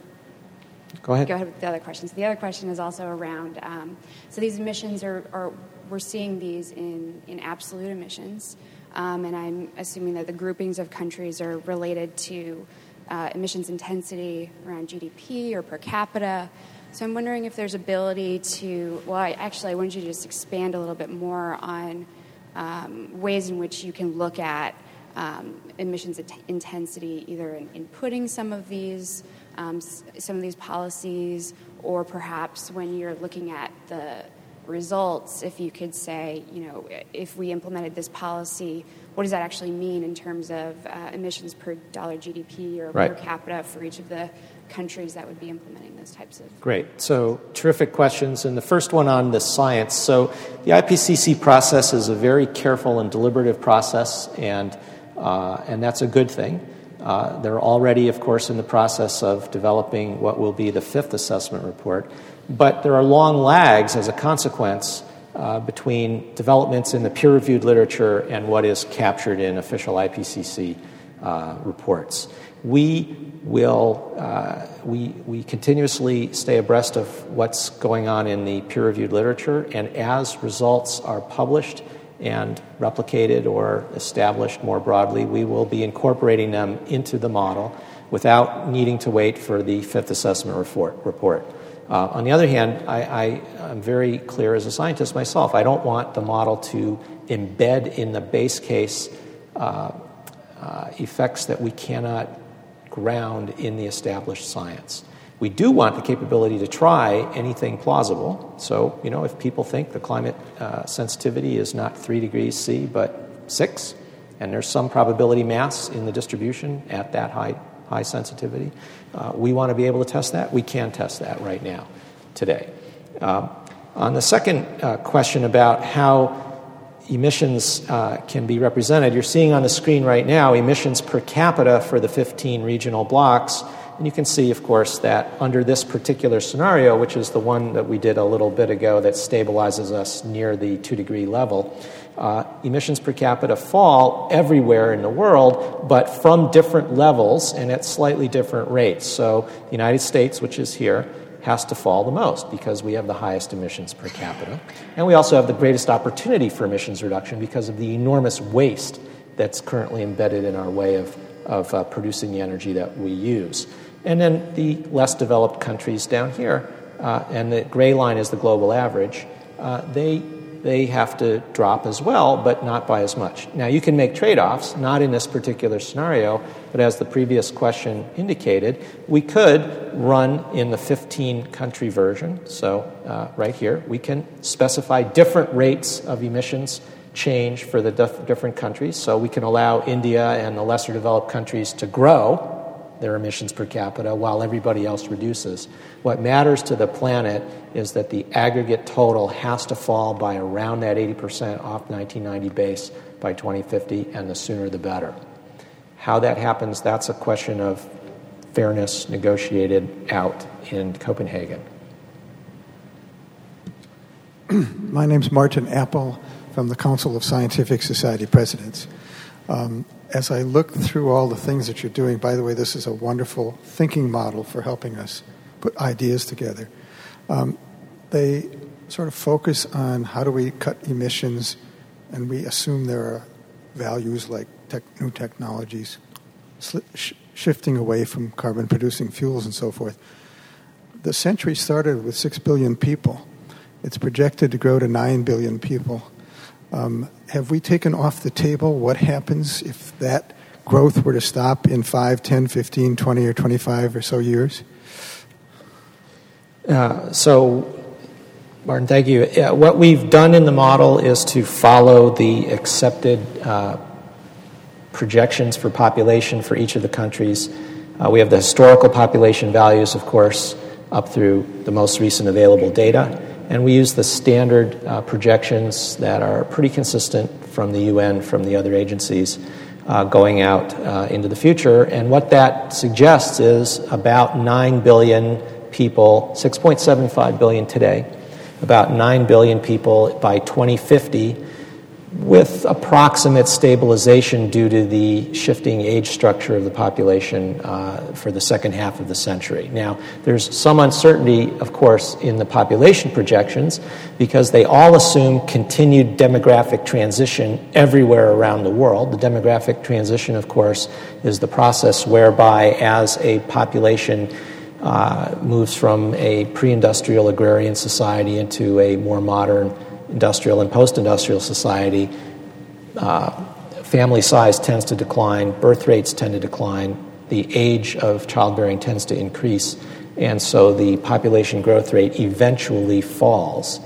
go ahead. Go ahead with the other question. So the other question is also around. Um, so these emissions are, are, we're seeing these in in absolute emissions, um, and I'm assuming that the groupings of countries are related to uh, emissions intensity around GDP or per capita. So I'm wondering if there's ability to. Well, I, actually, I wanted you to just expand a little bit more on um, ways in which you can look at um, emissions intensity, either in, in, putting some of these um, some of these policies, or perhaps when you're looking at the results, if you could say, you know, if we implemented this policy, what does that actually mean in terms of uh, emissions per dollar GDP or right. per capita for each of the countries that would be implementing those types of. Great. So, terrific questions. And the first one on the science. So, the IPCC process is a very careful and deliberative process, and uh, and that's a good thing. Uh, they're already, of course, in the process of developing what will be the fifth assessment report. But there are long lags as a consequence uh, between developments in the peer reviewed literature and what is captured in official IPCC uh, reports. We will, uh, we, we continuously stay abreast of what's going on in the peer reviewed literature, and as results are published, and replicated or established more broadly, we will be incorporating them into the model without needing to wait for the fifth assessment report. Uh, on the other hand, I, am very clear as a scientist myself. I don't want the model to embed in the base case uh, uh, effects that we cannot ground in the established science. We do want the capability to try anything plausible. So, you know, if people think the climate uh, sensitivity is not 3 degrees C but 6, and there's some probability mass in the distribution at that high, high sensitivity, uh, we want to be able to test that. We can test that right now, today. Um, on the second uh, question about how emissions uh, can be represented, you're seeing on the screen right now emissions per capita for the 15 regional blocks and you can see, of course, that under this particular scenario, which is the one that we did a little bit ago that stabilizes us near the two degree level, uh, emissions per capita fall everywhere in the world, but from different levels and at slightly different rates. So the United States, which is here, has to fall the most because we have the highest emissions per capita. And we also have the greatest opportunity for emissions reduction because of the enormous waste that's currently embedded in our way of, of uh, producing the energy that we use. And then the less developed countries down here, uh, and the gray line is the global average, uh, they, they have to drop as well, but not by as much. Now, you can make trade offs, not in this particular scenario, but as the previous question indicated, we could run in the 15 country version. So, uh, right here, we can specify different rates of emissions change for the dif- different countries. So, we can allow India and the lesser developed countries to grow their emissions per capita while everybody else reduces. What matters to the planet is that the aggregate total has to fall by around that 80% off 1990 base by 2050, and the sooner the better. How that happens, that's a question of fairness negotiated out in Copenhagen. My name is Martin Apple from the Council of Scientific Society Presidents. Um, as I look through all the things that you're doing, by the way, this is a wonderful thinking model for helping us put ideas together. Um, they sort of focus on how do we cut emissions, and we assume there are values like tech, new technologies, sh- shifting away from carbon producing fuels and so forth. The century started with 6 billion people. It's projected to grow to 9 billion people. Um, have we taken off the table what happens if that growth were to stop in 5, 10, 15, 20, or 25 or so years? Uh, so, Martin, thank you. What we've done in the model is to follow the accepted uh, projections for population for each of the countries. Uh, we have the historical population values, of course, up through the most recent available data. And we use the standard uh, projections that are pretty consistent from the UN, from the other agencies, uh, going out uh, into the future. And what that suggests is about 9 billion people, 6.75 billion today, about 9 billion people by 2050 with approximate stabilization due to the shifting age structure of the population uh, for the second half of the century. Now, there's some uncertainty, of course, in the population projections because they all assume continued demographic transition everywhere around the world. The demographic transition, of course, is the process whereby as a population uh, moves from a pre industrial agrarian society into a more modern industrial and post industrial society, uh, family size tends to decline, birth rates tend to decline, the age of childbearing tends to increase, and so the population growth rate eventually falls.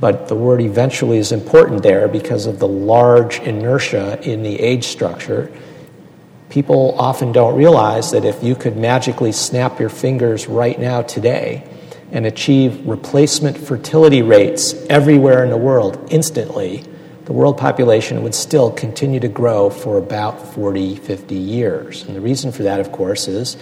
But the word eventually is important there because of the large inertia in the age structure. People often don't realize that if you could magically snap your fingers right now today, and achieve replacement fertility rates everywhere in the world instantly, the world population would still continue to grow for about 40, 50 years. And the reason for that, of course, is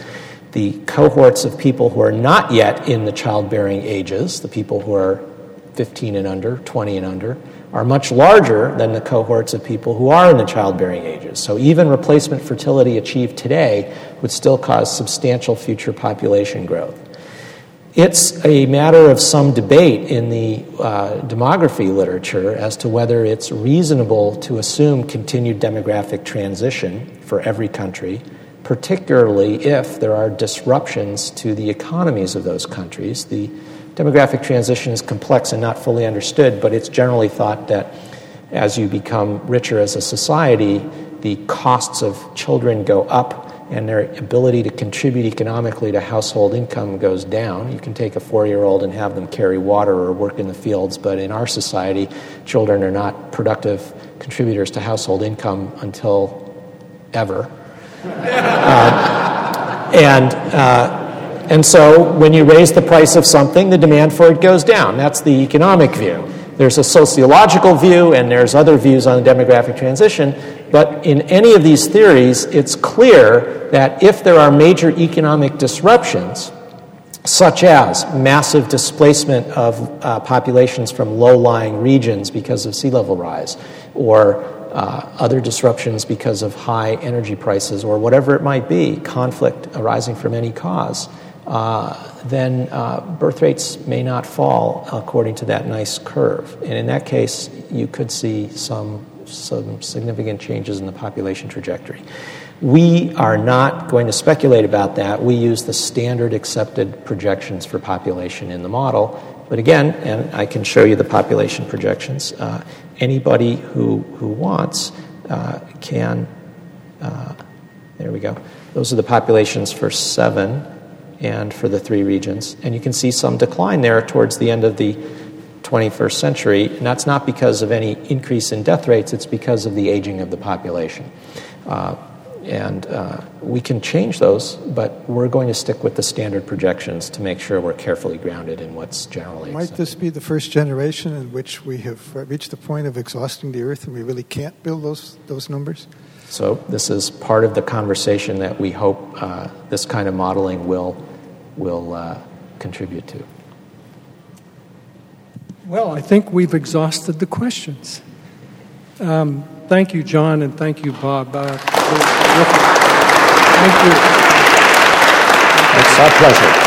the cohorts of people who are not yet in the childbearing ages, the people who are 15 and under, 20 and under, are much larger than the cohorts of people who are in the childbearing ages. So even replacement fertility achieved today would still cause substantial future population growth. It's a matter of some debate in the uh, demography literature as to whether it's reasonable to assume continued demographic transition for every country, particularly if there are disruptions to the economies of those countries. The demographic transition is complex and not fully understood, but it's generally thought that as you become richer as a society, the costs of children go up and their ability to contribute economically to household income goes down. You can take a four year old and have them carry water or work in the fields, but in our society, children are not productive contributors to household income until ever. uh, and, uh, and so when you raise the price of something, the demand for it goes down. That's the economic view. There's a sociological view, and there's other views on the demographic transition. But in any of these theories, it's clear that if there are major economic disruptions, such as massive displacement of uh, populations from low lying regions because of sea level rise, or uh, other disruptions because of high energy prices, or whatever it might be, conflict arising from any cause, uh, then uh, birth rates may not fall according to that nice curve. And in that case, you could see some some significant changes in the population trajectory. We are not going to speculate about that. We use the standard accepted projections for population in the model. But again, and I can show you the population projections, uh, anybody who, who wants uh, can, uh, there we go. Those are the populations for seven and for the three regions. And you can see some decline there towards the end of the 21st century, and that's not because of any increase in death rates, it's because of the aging of the population. Uh, and uh, we can change those, but we're going to stick with the standard projections to make sure we're carefully grounded in what's generally Might accepted. this be the first generation in which we have reached the point of exhausting the earth and we really can't build those, those numbers? So, this is part of the conversation that we hope uh, this kind of modeling will, will uh, contribute to. Well, I think we've exhausted the questions. Um, thank you, John, and thank you, Bob. Uh, thank you. It's our pleasure.